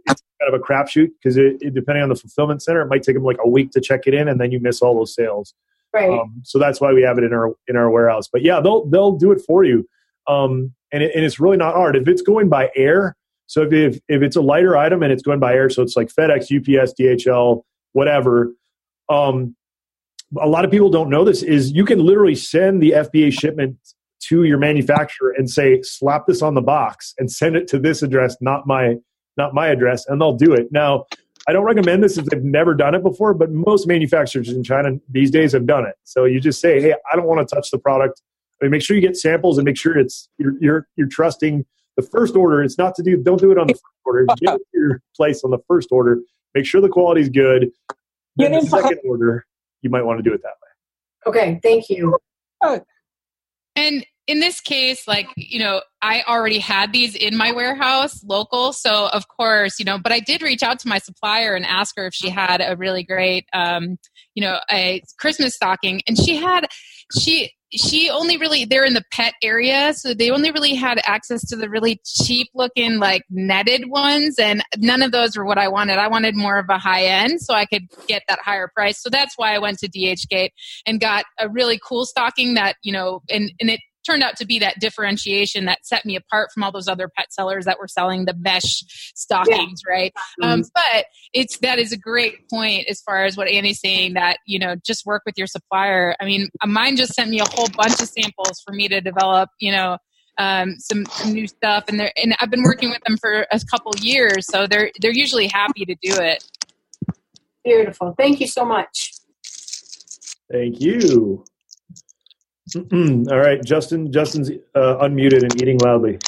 kind of a crapshoot because it, it, depending on the fulfillment center, it might take them like a week to check it in, and then you miss all those sales. Right. Um, so that's why we have it in our in our warehouse. But yeah, they'll they'll do it for you, um, and it, and it's really not hard if it's going by air. So if, if if it's a lighter item and it's going by air, so it's like FedEx, UPS, DHL, whatever. Um, a lot of people don't know this is you can literally send the FBA shipment to your manufacturer and say slap this on the box and send it to this address, not my not my address, and they'll do it. Now, I don't recommend this if they've never done it before, but most manufacturers in China these days have done it. So you just say, "Hey, I don't want to touch the product." I mean, make sure you get samples and make sure it's you're you're, you're trusting the first order. It's not to do. Don't do it on the first order. Get your place on the first order. Make sure the quality is good. Then the second order, you might want to do it that way. Okay, thank you. Uh, and in this case, like, you know, I already had these in my warehouse local. So, of course, you know, but I did reach out to my supplier and ask her if she had a really great, um, you know, a Christmas stocking. And she had, she, she only really they're in the pet area so they only really had access to the really cheap looking like netted ones and none of those were what i wanted i wanted more of a high end so i could get that higher price so that's why i went to dhgate and got a really cool stocking that you know and, and it turned out to be that differentiation that set me apart from all those other pet sellers that were selling the mesh stockings, yeah. right? Um, but it's that is a great point as far as what Andy's saying that you know just work with your supplier. I mean, mine just sent me a whole bunch of samples for me to develop, you know. Um, some, some new stuff, and they're and I've been working with them for a couple years, so they're they're usually happy to do it. Beautiful. Thank you so much. Thank you. All right, Justin. Justin's uh, unmuted and eating loudly.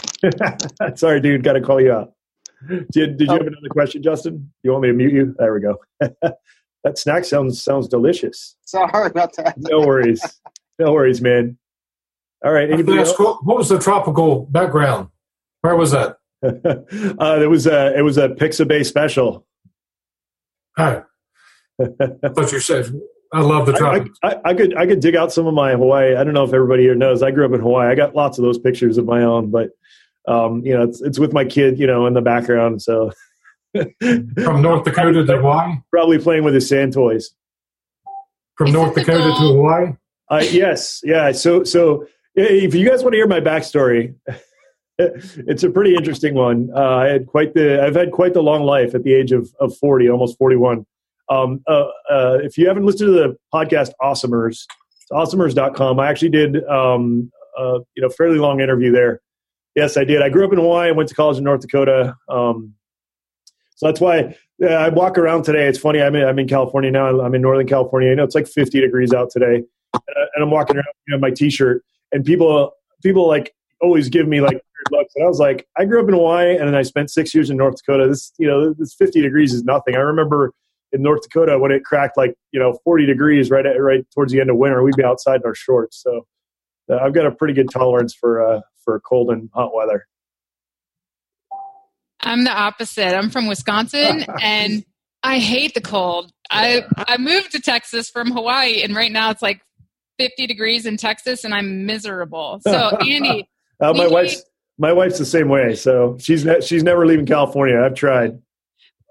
Sorry, dude. Got to call you out. Did Did you oh. have another question, Justin? You want me to mute you? There we go. that snack sounds sounds delicious. Sorry about that. no worries. No worries, man. All right. Anybody else? What was the tropical background? Where was that? uh, it was a it was a Pixabay special. All right. I thought you said I love the tropics. I, I, I, could I could dig out some of my Hawaii. I don't know if everybody here knows. I grew up in Hawaii. I got lots of those pictures of my own, but um, you know, it's it's with my kid, you know, in the background. So from North Dakota to Hawaii, probably playing with his sand toys. From North Dakota to Hawaii. Uh, yes, yeah. So so if you guys want to hear my backstory, it's a pretty interesting one. Uh, I had quite the I've had quite the long life at the age of of forty, almost forty one. Um, uh, uh, if you haven't listened to the podcast Awesomers, it's awesomers.com. I actually did um, uh, you know fairly long interview there. Yes, I did. I grew up in Hawaii. I went to college in North Dakota. Um, so that's why I walk around today. It's funny. I'm in, I'm in California now. I'm in Northern California. You know, it's like 50 degrees out today, and I'm walking around in my t-shirt, and people people like always give me like weird looks. And I was like, I grew up in Hawaii, and then I spent six years in North Dakota. This you know, this 50 degrees is nothing. I remember in North Dakota when it cracked like you know 40 degrees right at, right towards the end of winter, we'd be outside in our shorts. So uh, I've got a pretty good tolerance for uh, for cold and hot weather. I'm the opposite. I'm from Wisconsin and I hate the cold. I I moved to Texas from Hawaii and right now it's like 50 degrees in Texas and I'm miserable. So Andy, uh, my wife's my wife's the same way. So she's ne- she's never leaving California. I've tried.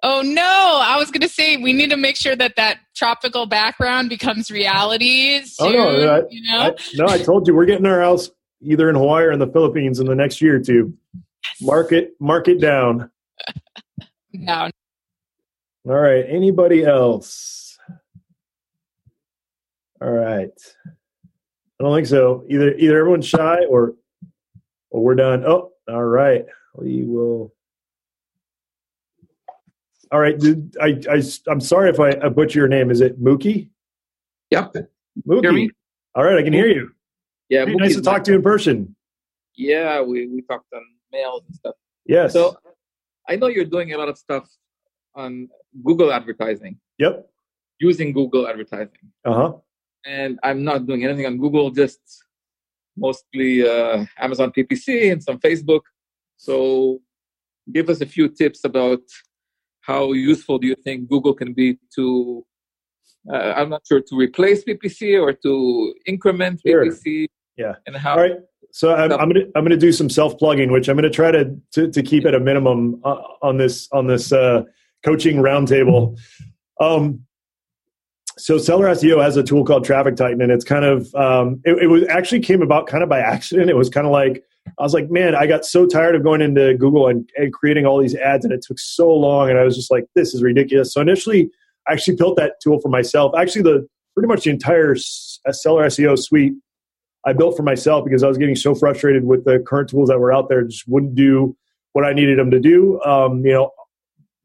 Oh no! I was going to say we need to make sure that that tropical background becomes reality. Soon, oh no! I, you know? I, no, I told you we're getting our house either in Hawaii or in the Philippines in the next year or two. Mark it, mark it down. down. All right. Anybody else? All right. I don't think so. Either either everyone's shy or or we're done. Oh, all right. We will all right. I, I, I'm sorry if I, I butcher your name. Is it Mookie? Yep. Mookie. All right. I can hear you. Yeah. Nice to talk to you in person. Yeah. We, we talked on mails and stuff. Yes. So I know you're doing a lot of stuff on Google advertising. Yep. Using Google advertising. Uh huh. And I'm not doing anything on Google, just mostly uh, Amazon PPC and some Facebook. So give us a few tips about how useful do you think Google can be to, uh, I'm not sure, to replace PPC or to increment sure. PPC? Yeah. And how? All right. So I'm, I'm gonna I'm gonna do some self plugging, which I'm gonna try to to, to keep at a minimum uh, on this on this uh, coaching roundtable. Um, so Seller SEO has a tool called Traffic Titan, and it's kind of um, it, it was actually came about kind of by accident. It was kind of like I was like, man, I got so tired of going into Google and, and creating all these ads, and it took so long. And I was just like, this is ridiculous. So initially, I actually built that tool for myself. Actually, the pretty much the entire s- seller SEO suite I built for myself because I was getting so frustrated with the current tools that were out there, just wouldn't do what I needed them to do. Um, you know,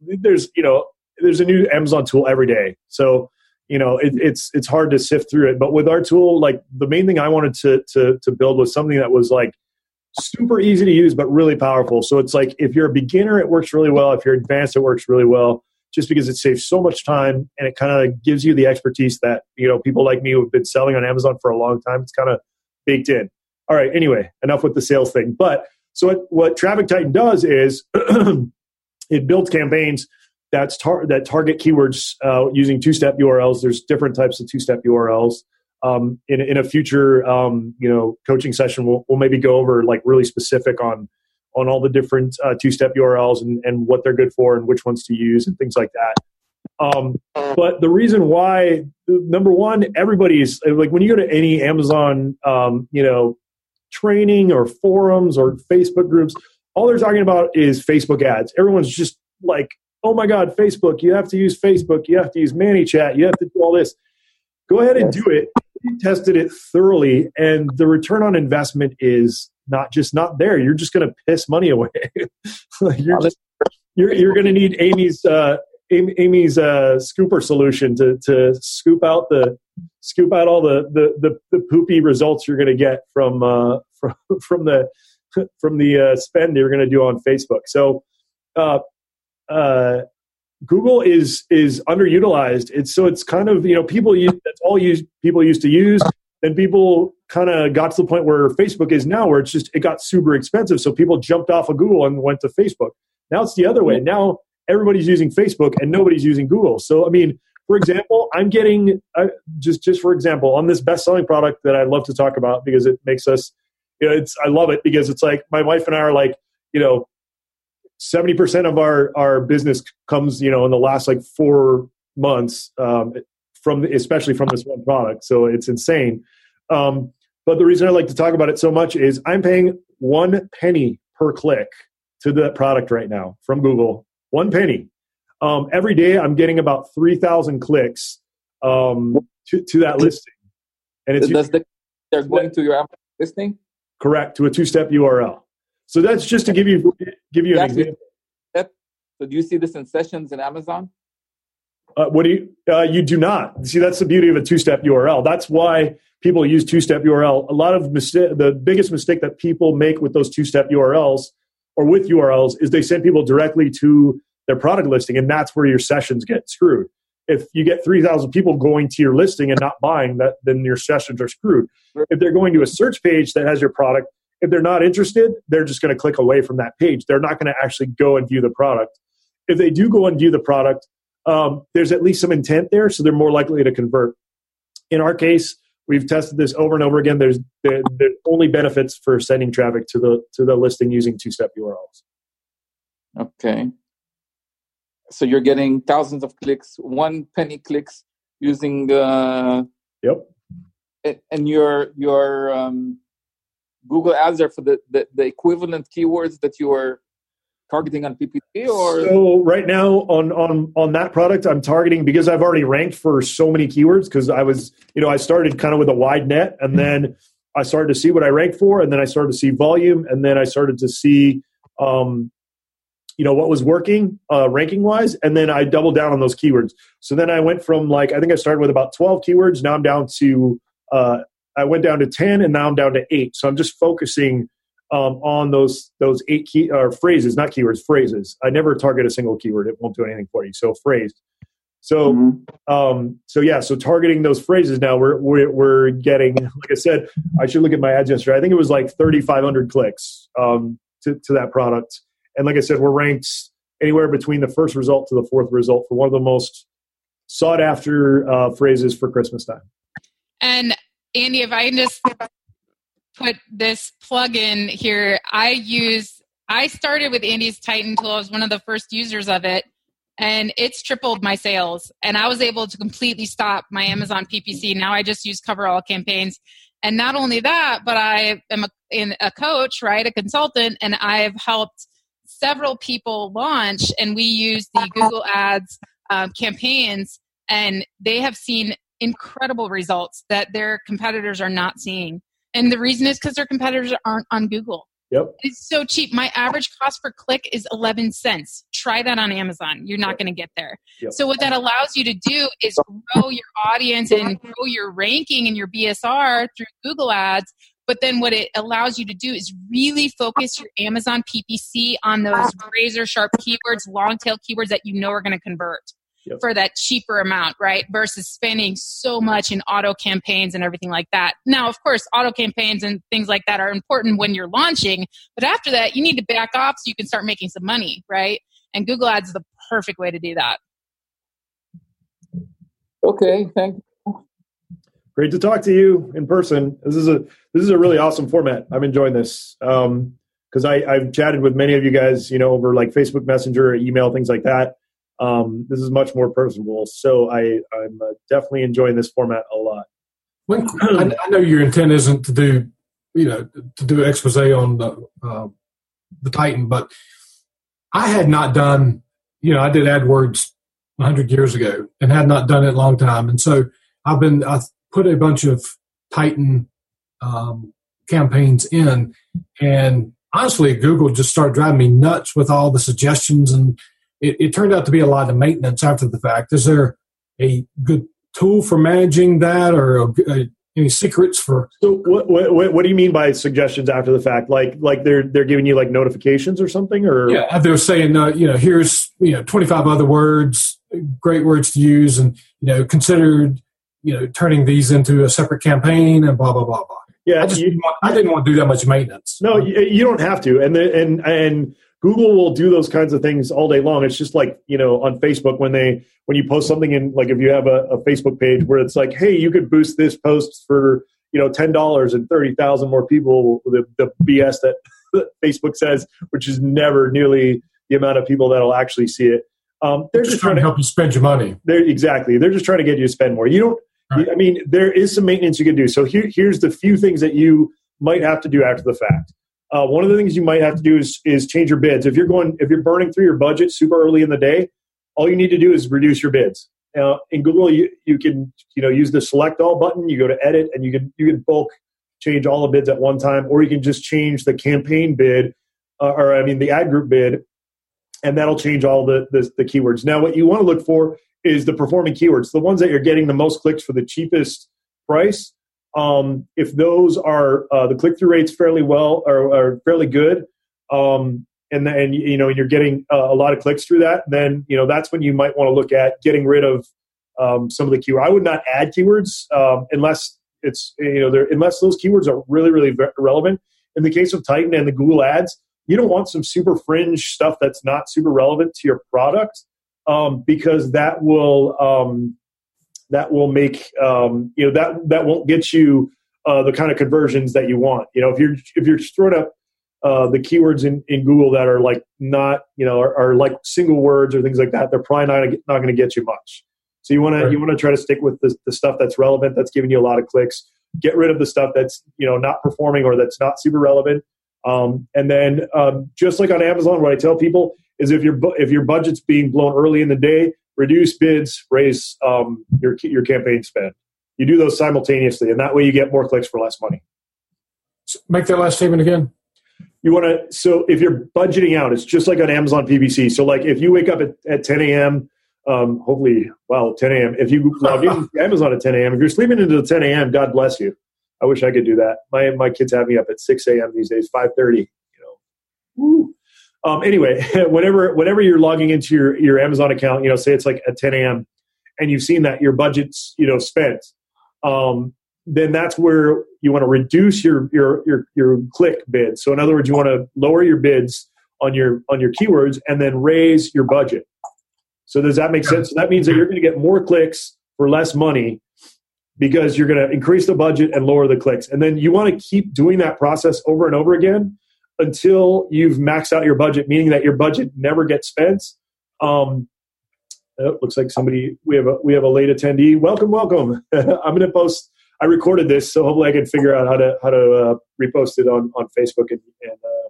there's you know there's a new Amazon tool every day, so you know it, it's it's hard to sift through it. But with our tool, like the main thing I wanted to to to build was something that was like super easy to use but really powerful. So it's like if you're a beginner, it works really well. If you're advanced, it works really well. Just because it saves so much time and it kind of gives you the expertise that you know people like me who've been selling on Amazon for a long time. It's kind of baked in. All right. Anyway, enough with the sales thing. But so what, what Traffic Titan does is it builds campaigns that's tar- that target keywords uh, using two-step URLs. There's different types of two-step URLs. Um, in, in a future, um, you know, coaching session, we'll, we'll maybe go over like really specific on on all the different uh, two-step URLs and, and what they're good for and which ones to use and things like that. Um, but the reason why, number one, everybody's like when you go to any Amazon, um, you know, training or forums or Facebook groups, all they're talking about is Facebook ads. Everyone's just like, oh my God, Facebook, you have to use Facebook, you have to use ManyChat, you have to do all this. Go ahead and do it. We tested it thoroughly, and the return on investment is not just not there. You're just going to piss money away. you're, just, you're, you're going to need Amy's uh, Amy's uh, scooper solution to to scoop out the scoop out all the the the, the poopy results you're going to get from uh, from from the from the uh, spend you're going to do on Facebook. So. Uh, uh, Google is is underutilized. It's so it's kind of you know people use that's all use people used to use. Then people kind of got to the point where Facebook is now, where it's just it got super expensive. So people jumped off of Google and went to Facebook. Now it's the other way. Now everybody's using Facebook and nobody's using Google. So I mean, for example, I'm getting uh, just just for example on this best selling product that I love to talk about because it makes us. You know, it's I love it because it's like my wife and I are like you know 70% of our our business comes you know in the last like four months um, from especially from this one product. So it's insane. Um, but the reason i like to talk about it so much is i'm paying one penny per click to that product right now from google. One penny. Um, every day i'm getting about 3000 clicks um, to, to that listing. And it's Does the, they're going to your listing? Correct to a two-step url so that's just to give you give you an example. So do you see this in sessions in Amazon? Uh, what do you? Uh, you do not see. That's the beauty of a two-step URL. That's why people use two-step URL. A lot of mistake. The biggest mistake that people make with those two-step URLs or with URLs is they send people directly to their product listing, and that's where your sessions get screwed. If you get three thousand people going to your listing and not buying, that then your sessions are screwed. If they're going to a search page that has your product, if they're not interested, they're just going to click away from that page. They're not going to actually go and view the product. If they do go and view the product, um, there's at least some intent there, so they're more likely to convert. In our case, we've tested this over and over again. There's there, there only benefits for sending traffic to the to the listing using two-step URLs. Okay. So you're getting thousands of clicks, one penny clicks using. Uh, yep. And your your um, Google Ads are for the, the, the equivalent keywords that you are targeting on PPC or? So right now on on on that product I'm targeting because I've already ranked for so many keywords because I was you know I started kind of with a wide net and then I started to see what I ranked for and then I started to see volume and then I started to see um you know what was working uh, ranking wise and then I doubled down on those keywords. So then I went from like I think I started with about 12 keywords now I'm down to uh, I went down to 10 and now I'm down to 8. So I'm just focusing um, on those those eight key or phrases, not keywords, phrases. I never target a single keyword; it won't do anything for you. So phrase. So, mm-hmm. um, so yeah, so targeting those phrases now, we're, we're we're getting. Like I said, I should look at my ads yesterday. I think it was like 3,500 clicks um, to to that product, and like I said, we're ranked anywhere between the first result to the fourth result for one of the most sought after uh, phrases for Christmas time. And Andy, if I can just put this plug in here, I use, I started with Andy's Titan tool. I was one of the first users of it, and it's tripled my sales. And I was able to completely stop my Amazon PPC. Now I just use cover all campaigns. And not only that, but I am a, a coach, right, a consultant, and I've helped several people launch, and we use the Google Ads uh, campaigns, and they have seen incredible results that their competitors are not seeing. And the reason is because their competitors aren't on Google. Yep. It's so cheap. My average cost per click is 11 cents. Try that on Amazon. You're not going to get there. Yep. So, what that allows you to do is grow your audience and grow your ranking and your BSR through Google ads. But then, what it allows you to do is really focus your Amazon PPC on those ah. razor sharp keywords, long tail keywords that you know are going to convert Yep. for that cheaper amount, right? Versus spending so much in auto campaigns and everything like that. Now, of course, auto campaigns and things like that are important when you're launching, but after that, you need to back off so you can start making some money, right? And Google Ads is the perfect way to do that. Okay, thank you. Great to talk to you in person. This is a this is a really awesome format. I'm enjoying this um, because I I've chatted with many of you guys, you know, over like Facebook Messenger, email, things like that. Um, this is much more personable, so I I'm uh, definitely enjoying this format a lot. When, I, know your intent isn't to do, you know, to do expose on the uh, the Titan, but I had not done, you know, I did AdWords 100 years ago and had not done it a long time, and so I've been I put a bunch of Titan um, campaigns in, and honestly, Google just started driving me nuts with all the suggestions, and it, it turned out to be a lot of maintenance after the fact. Is there a good tool for managing that, or a, a, any secrets for? So what, what what do you mean by suggestions after the fact? Like like they're they're giving you like notifications or something, or Yeah, they're saying, uh, you know, here's you know 25 other words, great words to use, and you know, considered you know turning these into a separate campaign and blah blah blah blah. yeah. I just you- didn't want, I didn't want to do that much maintenance. No, you, you don't have to, and the, and and Google will do those kinds of things all day long. It's just like you know on Facebook when they when you post something in like if you have a, a Facebook page where it's like, hey, you could boost this post for you know ten dollars and thirty thousand more people. The, the BS that Facebook says, which is never nearly the amount of people that'll actually see it. Um, they're Just just trying to help you spend your money. they're exactly. They're just trying to get you to spend more. You don't. Right. I mean, there is some maintenance you can do. So here, here's the few things that you might have to do after the fact. Uh, one of the things you might have to do is is change your bids. If you're going, if you're burning through your budget super early in the day, all you need to do is reduce your bids. Uh, in Google, you you can you know use the select all button. You go to edit, and you can you can bulk change all the bids at one time, or you can just change the campaign bid, uh, or I mean the ad group bid, and that'll change all the, the the keywords. Now, what you want to look for is the performing keywords, the ones that you're getting the most clicks for the cheapest price. Um, if those are uh, the click through rates fairly well or, are fairly good, um, and then you know you're getting uh, a lot of clicks through that, then you know that's when you might want to look at getting rid of um, some of the keywords. I would not add keywords um, unless it's you know unless those keywords are really really relevant. In the case of Titan and the Google Ads, you don't want some super fringe stuff that's not super relevant to your product um, because that will um, that will make um, you know that that won't get you uh, the kind of conversions that you want. You know, if you're if you're throwing up uh, the keywords in, in Google that are like not you know are, are like single words or things like that, they're probably not not going to get you much. So you want to you want to try to stick with the, the stuff that's relevant, that's giving you a lot of clicks. Get rid of the stuff that's you know not performing or that's not super relevant. Um, and then um, just like on Amazon, what I tell people is if your bu- if your budget's being blown early in the day, reduce bids, raise um, your your campaign spend. You do those simultaneously, and that way you get more clicks for less money. Make that last statement again. You want to so if you're budgeting out, it's just like on Amazon PPC. So like if you wake up at, at 10 a.m. Um, hopefully, well, 10 a.m. If you log in Amazon at 10 a.m., if you're sleeping the 10 a.m., God bless you. I wish I could do that. My my kids have me up at 6 a.m. these days, 5:30. You know. Woo. Um, anyway, whenever whenever you're logging into your your Amazon account, you know, say it's like at 10 a.m. and you've seen that your budget's you know spent, um, then that's where you want to reduce your your your your click bids. So in other words, you want to lower your bids on your on your keywords and then raise your budget. So does that make sense? So that means that you're going to get more clicks for less money because you're going to increase the budget and lower the clicks. And then you want to keep doing that process over and over again until you've maxed out your budget, meaning that your budget never gets spent. Um, oh, looks like somebody we have a we have a late attendee. Welcome, welcome. I'm going to post. I recorded this, so hopefully I can figure out how to how to uh, repost it on on Facebook and and, uh,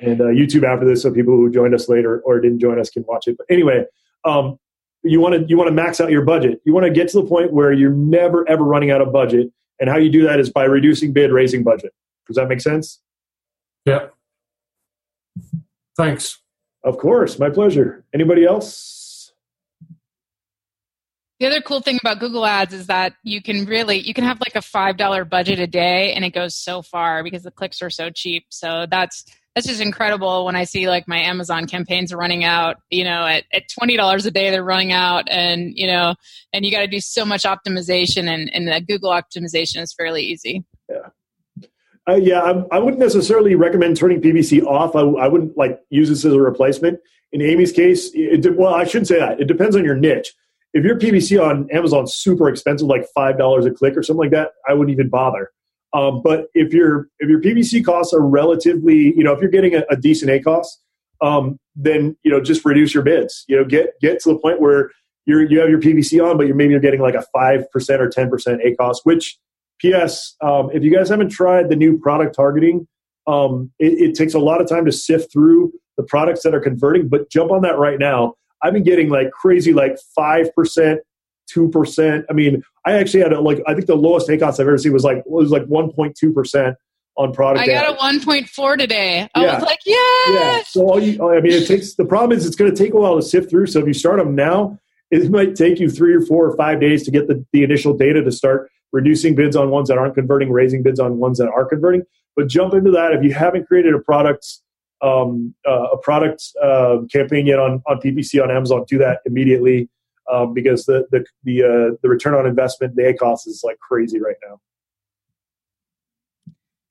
and uh, YouTube after this, so people who joined us later or didn't join us can watch it. But anyway, um, you want to you want to max out your budget. You want to get to the point where you're never ever running out of budget. And how you do that is by reducing bid, raising budget. Does that make sense? Yep. Thanks. Of course, my pleasure. Anybody else? The other cool thing about Google Ads is that you can really you can have like a five dollar budget a day, and it goes so far because the clicks are so cheap. So that's that's just incredible when I see like my Amazon campaigns are running out, you know, at, at $20 a day, they're running out and, you know, and you got to do so much optimization and, and the Google optimization is fairly easy. Yeah. Uh, yeah, I, I, wouldn't necessarily recommend turning PPC off. I, I, wouldn't like use this as a replacement. In Amy's case, it, well, I shouldn't say that. It depends on your niche. If your PPC on Amazon super expensive, like five dollars a click or something like that, I wouldn't even bother. Um, but if your if your PPC costs are relatively, you know, if you're getting a, a decent ACOS, um, then you know just reduce your bids. You know, get get to the point where you're you have your PPC on, but you're maybe you're getting like a five percent or ten percent ACOS. Which, P.S. Um, if you guys haven't tried the new product targeting, um, it, it takes a lot of time to sift through the products that are converting. But jump on that right now. I've been getting like crazy, like five percent, two percent. I mean, I actually had a, like I think the lowest ACOS I've ever seen was like was like one point two percent on product. I got a one point four today. I yeah. was like, yeah. Yeah. So all you, I mean, it takes the problem is it's going to take a while to sift through. So if you start them now, it might take you three or four or five days to get the, the initial data to start reducing bids on ones that aren't converting, raising bids on ones that are converting. But jump into that if you haven't created a product um, uh, a product uh, campaign yet on on PPC on Amazon. Do that immediately um, because the the the, uh, the return on investment, the ACOS is like crazy right now.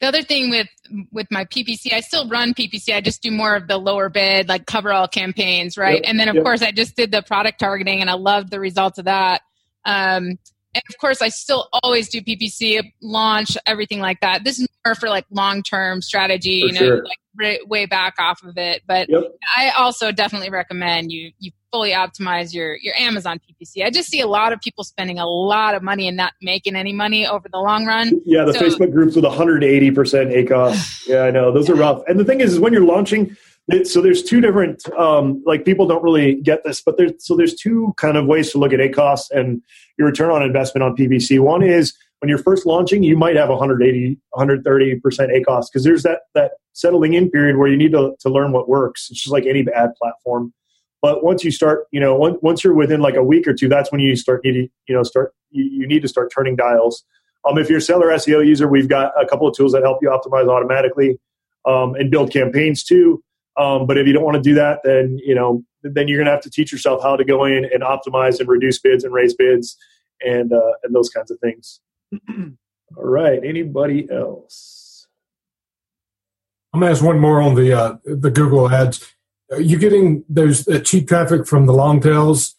The other thing with with my PPC, I still run PPC. I just do more of the lower bid, like cover all campaigns, right? Yep, and then of yep. course I just did the product targeting, and I loved the results of that. Um, and of course, I still always do PPC launch, everything like that. This is more for like long term strategy, for you know, sure. like way back off of it. But yep. I also definitely recommend you you fully optimize your your Amazon PPC. I just see a lot of people spending a lot of money and not making any money over the long run. Yeah, the so, Facebook groups with 180 percent ACOS. Yeah, I know those yeah. are rough. And the thing is, is when you're launching so there's two different um, like people don't really get this but there's so there's two kind of ways to look at ACOS and your return on investment on PPC. One is when you're first launching, you might have 180, 130 percent ACOS because there's that that settling in period where you need to, to learn what works. It's just like any ad platform. But once you start, you know, once, once you're within like a week or two, that's when you start needing, you know, start you, you need to start turning dials. Um, if you're a seller SEO user, we've got a couple of tools that help you optimize automatically um, and build campaigns too. Um, but if you don't want to do that, then you know then you're going to have to teach yourself how to go in and optimize and reduce bids and raise bids and uh, and those kinds of things. All right. Anybody else? I'm gonna ask one more on the uh, the Google ads. Are you getting those uh, cheap traffic from the long tails,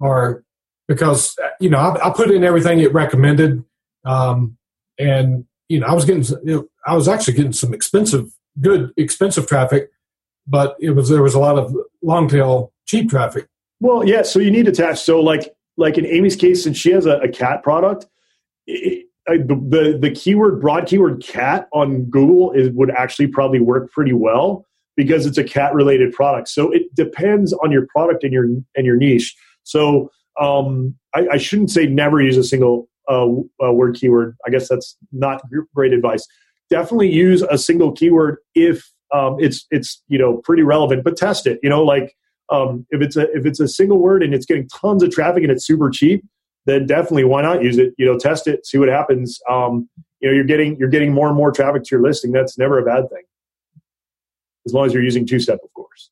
or because you know I, I put in everything it recommended, um, and you know I was getting you know, I was actually getting some expensive, good expensive traffic, but it was there was a lot of long tail cheap traffic. Well, yeah. So you need to attach. So like like in Amy's case, since she has a, a cat product, it, I, the, the, the keyword broad keyword cat on Google is would actually probably work pretty well because it's a cat related product. So it depends on your product and your and your niche. So um, I, I, shouldn't say never use a single uh, uh, word keyword. I guess that's not great advice. Definitely use a single keyword if um, it's it's you know pretty relevant, but test it. You know, like um, if it's a if it's a single word and it's getting tons of traffic and it's super cheap, then definitely why not use it? You know, test it, see what happens. Um, you know, you're getting you're getting more and more traffic to your listing. That's never a bad thing, as long as you're using two step, of course.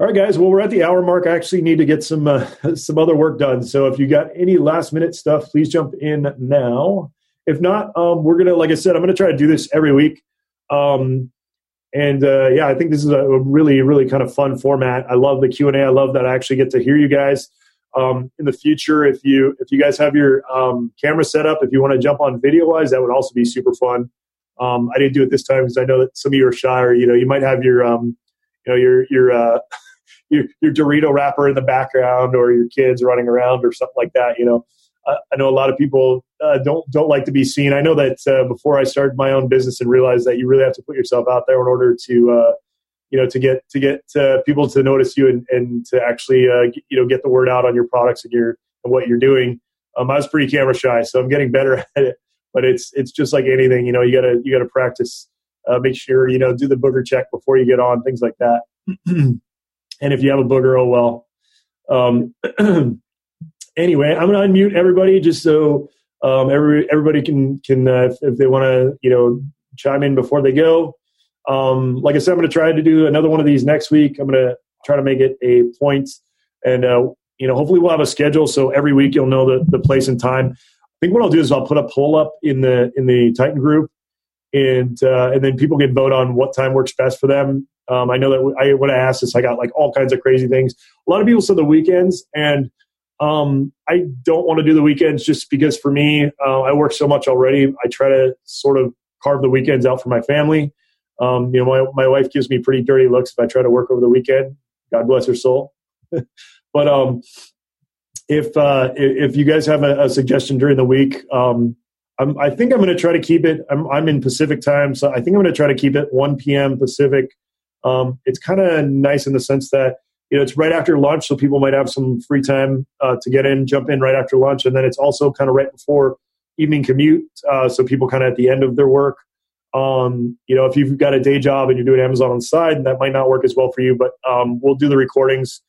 All right, guys. Well, we're at the hour mark. I actually need to get some uh, some other work done. So if you got any last minute stuff, please jump in now. If not, um, we're gonna, like I said, I'm gonna try to do this every week. Um, and uh, yeah, I think this is a really, really kind of fun format. I love the Q and A. I love that I actually get to hear you guys. Um, in the future, if you if you guys have your um, camera set up, if you want to jump on video wise, that would also be super fun. Um, I didn't do it this time because I know that some of you are shy, or you know, you might have your um, you know your your uh, your, your Dorito wrapper in the background, or your kids running around, or something like that. You know, I know a lot of people uh, don't don't like to be seen. I know that uh, before I started my own business and realized that you really have to put yourself out there in order to, uh, you know to get to get uh, people to notice you and, and to actually uh, you know get the word out on your products and your and what you're doing. Um, I was pretty camera shy, so I'm getting better at it. But it's it's just like anything, you know. You gotta you gotta practice. Uh, make sure you know do the booger check before you get on, things like that. and if you have a booger, oh well. Um, anyway, I'm gonna unmute everybody just so um, every, everybody can can uh, if, if they want to you know chime in before they go. Um, like I said, I'm going to try to do another one of these next week. I'm going to try to make it a point, and uh, you know, hopefully we'll have a schedule so every week you'll know the, the place and time. I think what I'll do is I'll put a poll up in the in the Titan group, and uh, and then people can vote on what time works best for them. Um, I know that I when I asked this, I got like all kinds of crazy things. A lot of people said the weekends, and um, I don't want to do the weekends just because for me, uh, I work so much already. I try to sort of carve the weekends out for my family. Um, you know, my, my wife gives me pretty dirty looks if I try to work over the weekend. God bless her soul. but um, if uh, if you guys have a, a suggestion during the week, um, I'm, i think I'm going to try to keep it. I'm, I'm, in Pacific time, so I think I'm going to try to keep it 1 p.m. Pacific. Um, it's kind of nice in the sense that you know it's right after lunch, so people might have some free time uh, to get in, jump in right after lunch, and then it's also kind of right before evening commute, uh, so people kind of at the end of their work. Um, you know, if you've got a day job and you're doing Amazon on the side, that might not work as well for you. But um, we'll do the recordings,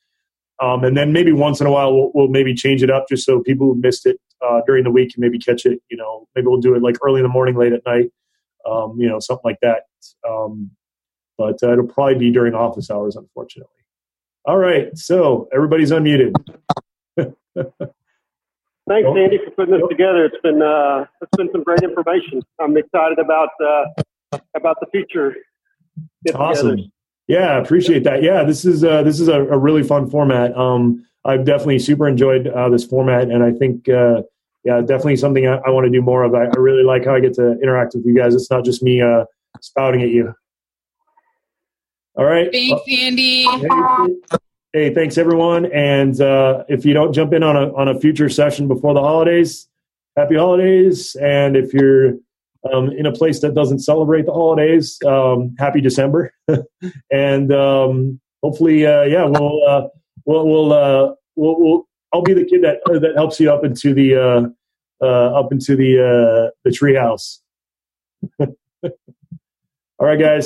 um, and then maybe once in a while we'll, we'll, maybe change it up just so people who missed it uh, during the week can maybe catch it. You know, maybe we'll do it like early in the morning, late at night. Um, you know, something like that. Um, but uh, it'll probably be during office hours, unfortunately. All right, so everybody's unmuted. Thanks, Andy, for putting this together. It's been uh, it's been some great information. I'm excited about uh, about the future. Awesome. Together. Yeah, appreciate that. Yeah, this is uh, this is a, a really fun format. Um, I've definitely super enjoyed uh, this format, and I think uh, yeah, definitely something I, I want to do more of. I, I, really like how I get to interact with you guys. It's not just me uh, spouting at you. All right. Thanks, Andy. Hey, thanks everyone. And uh, if you don't jump in on a on a future session before the holidays, happy holidays. And if you're um, in a place that doesn't celebrate the holidays, um, happy December. and um, hopefully, uh, yeah, we'll uh, we'll we'll, uh, we'll, we'll I'll be the kid that that helps you up into the uh, uh, up into the uh, the treehouse. All right, guys.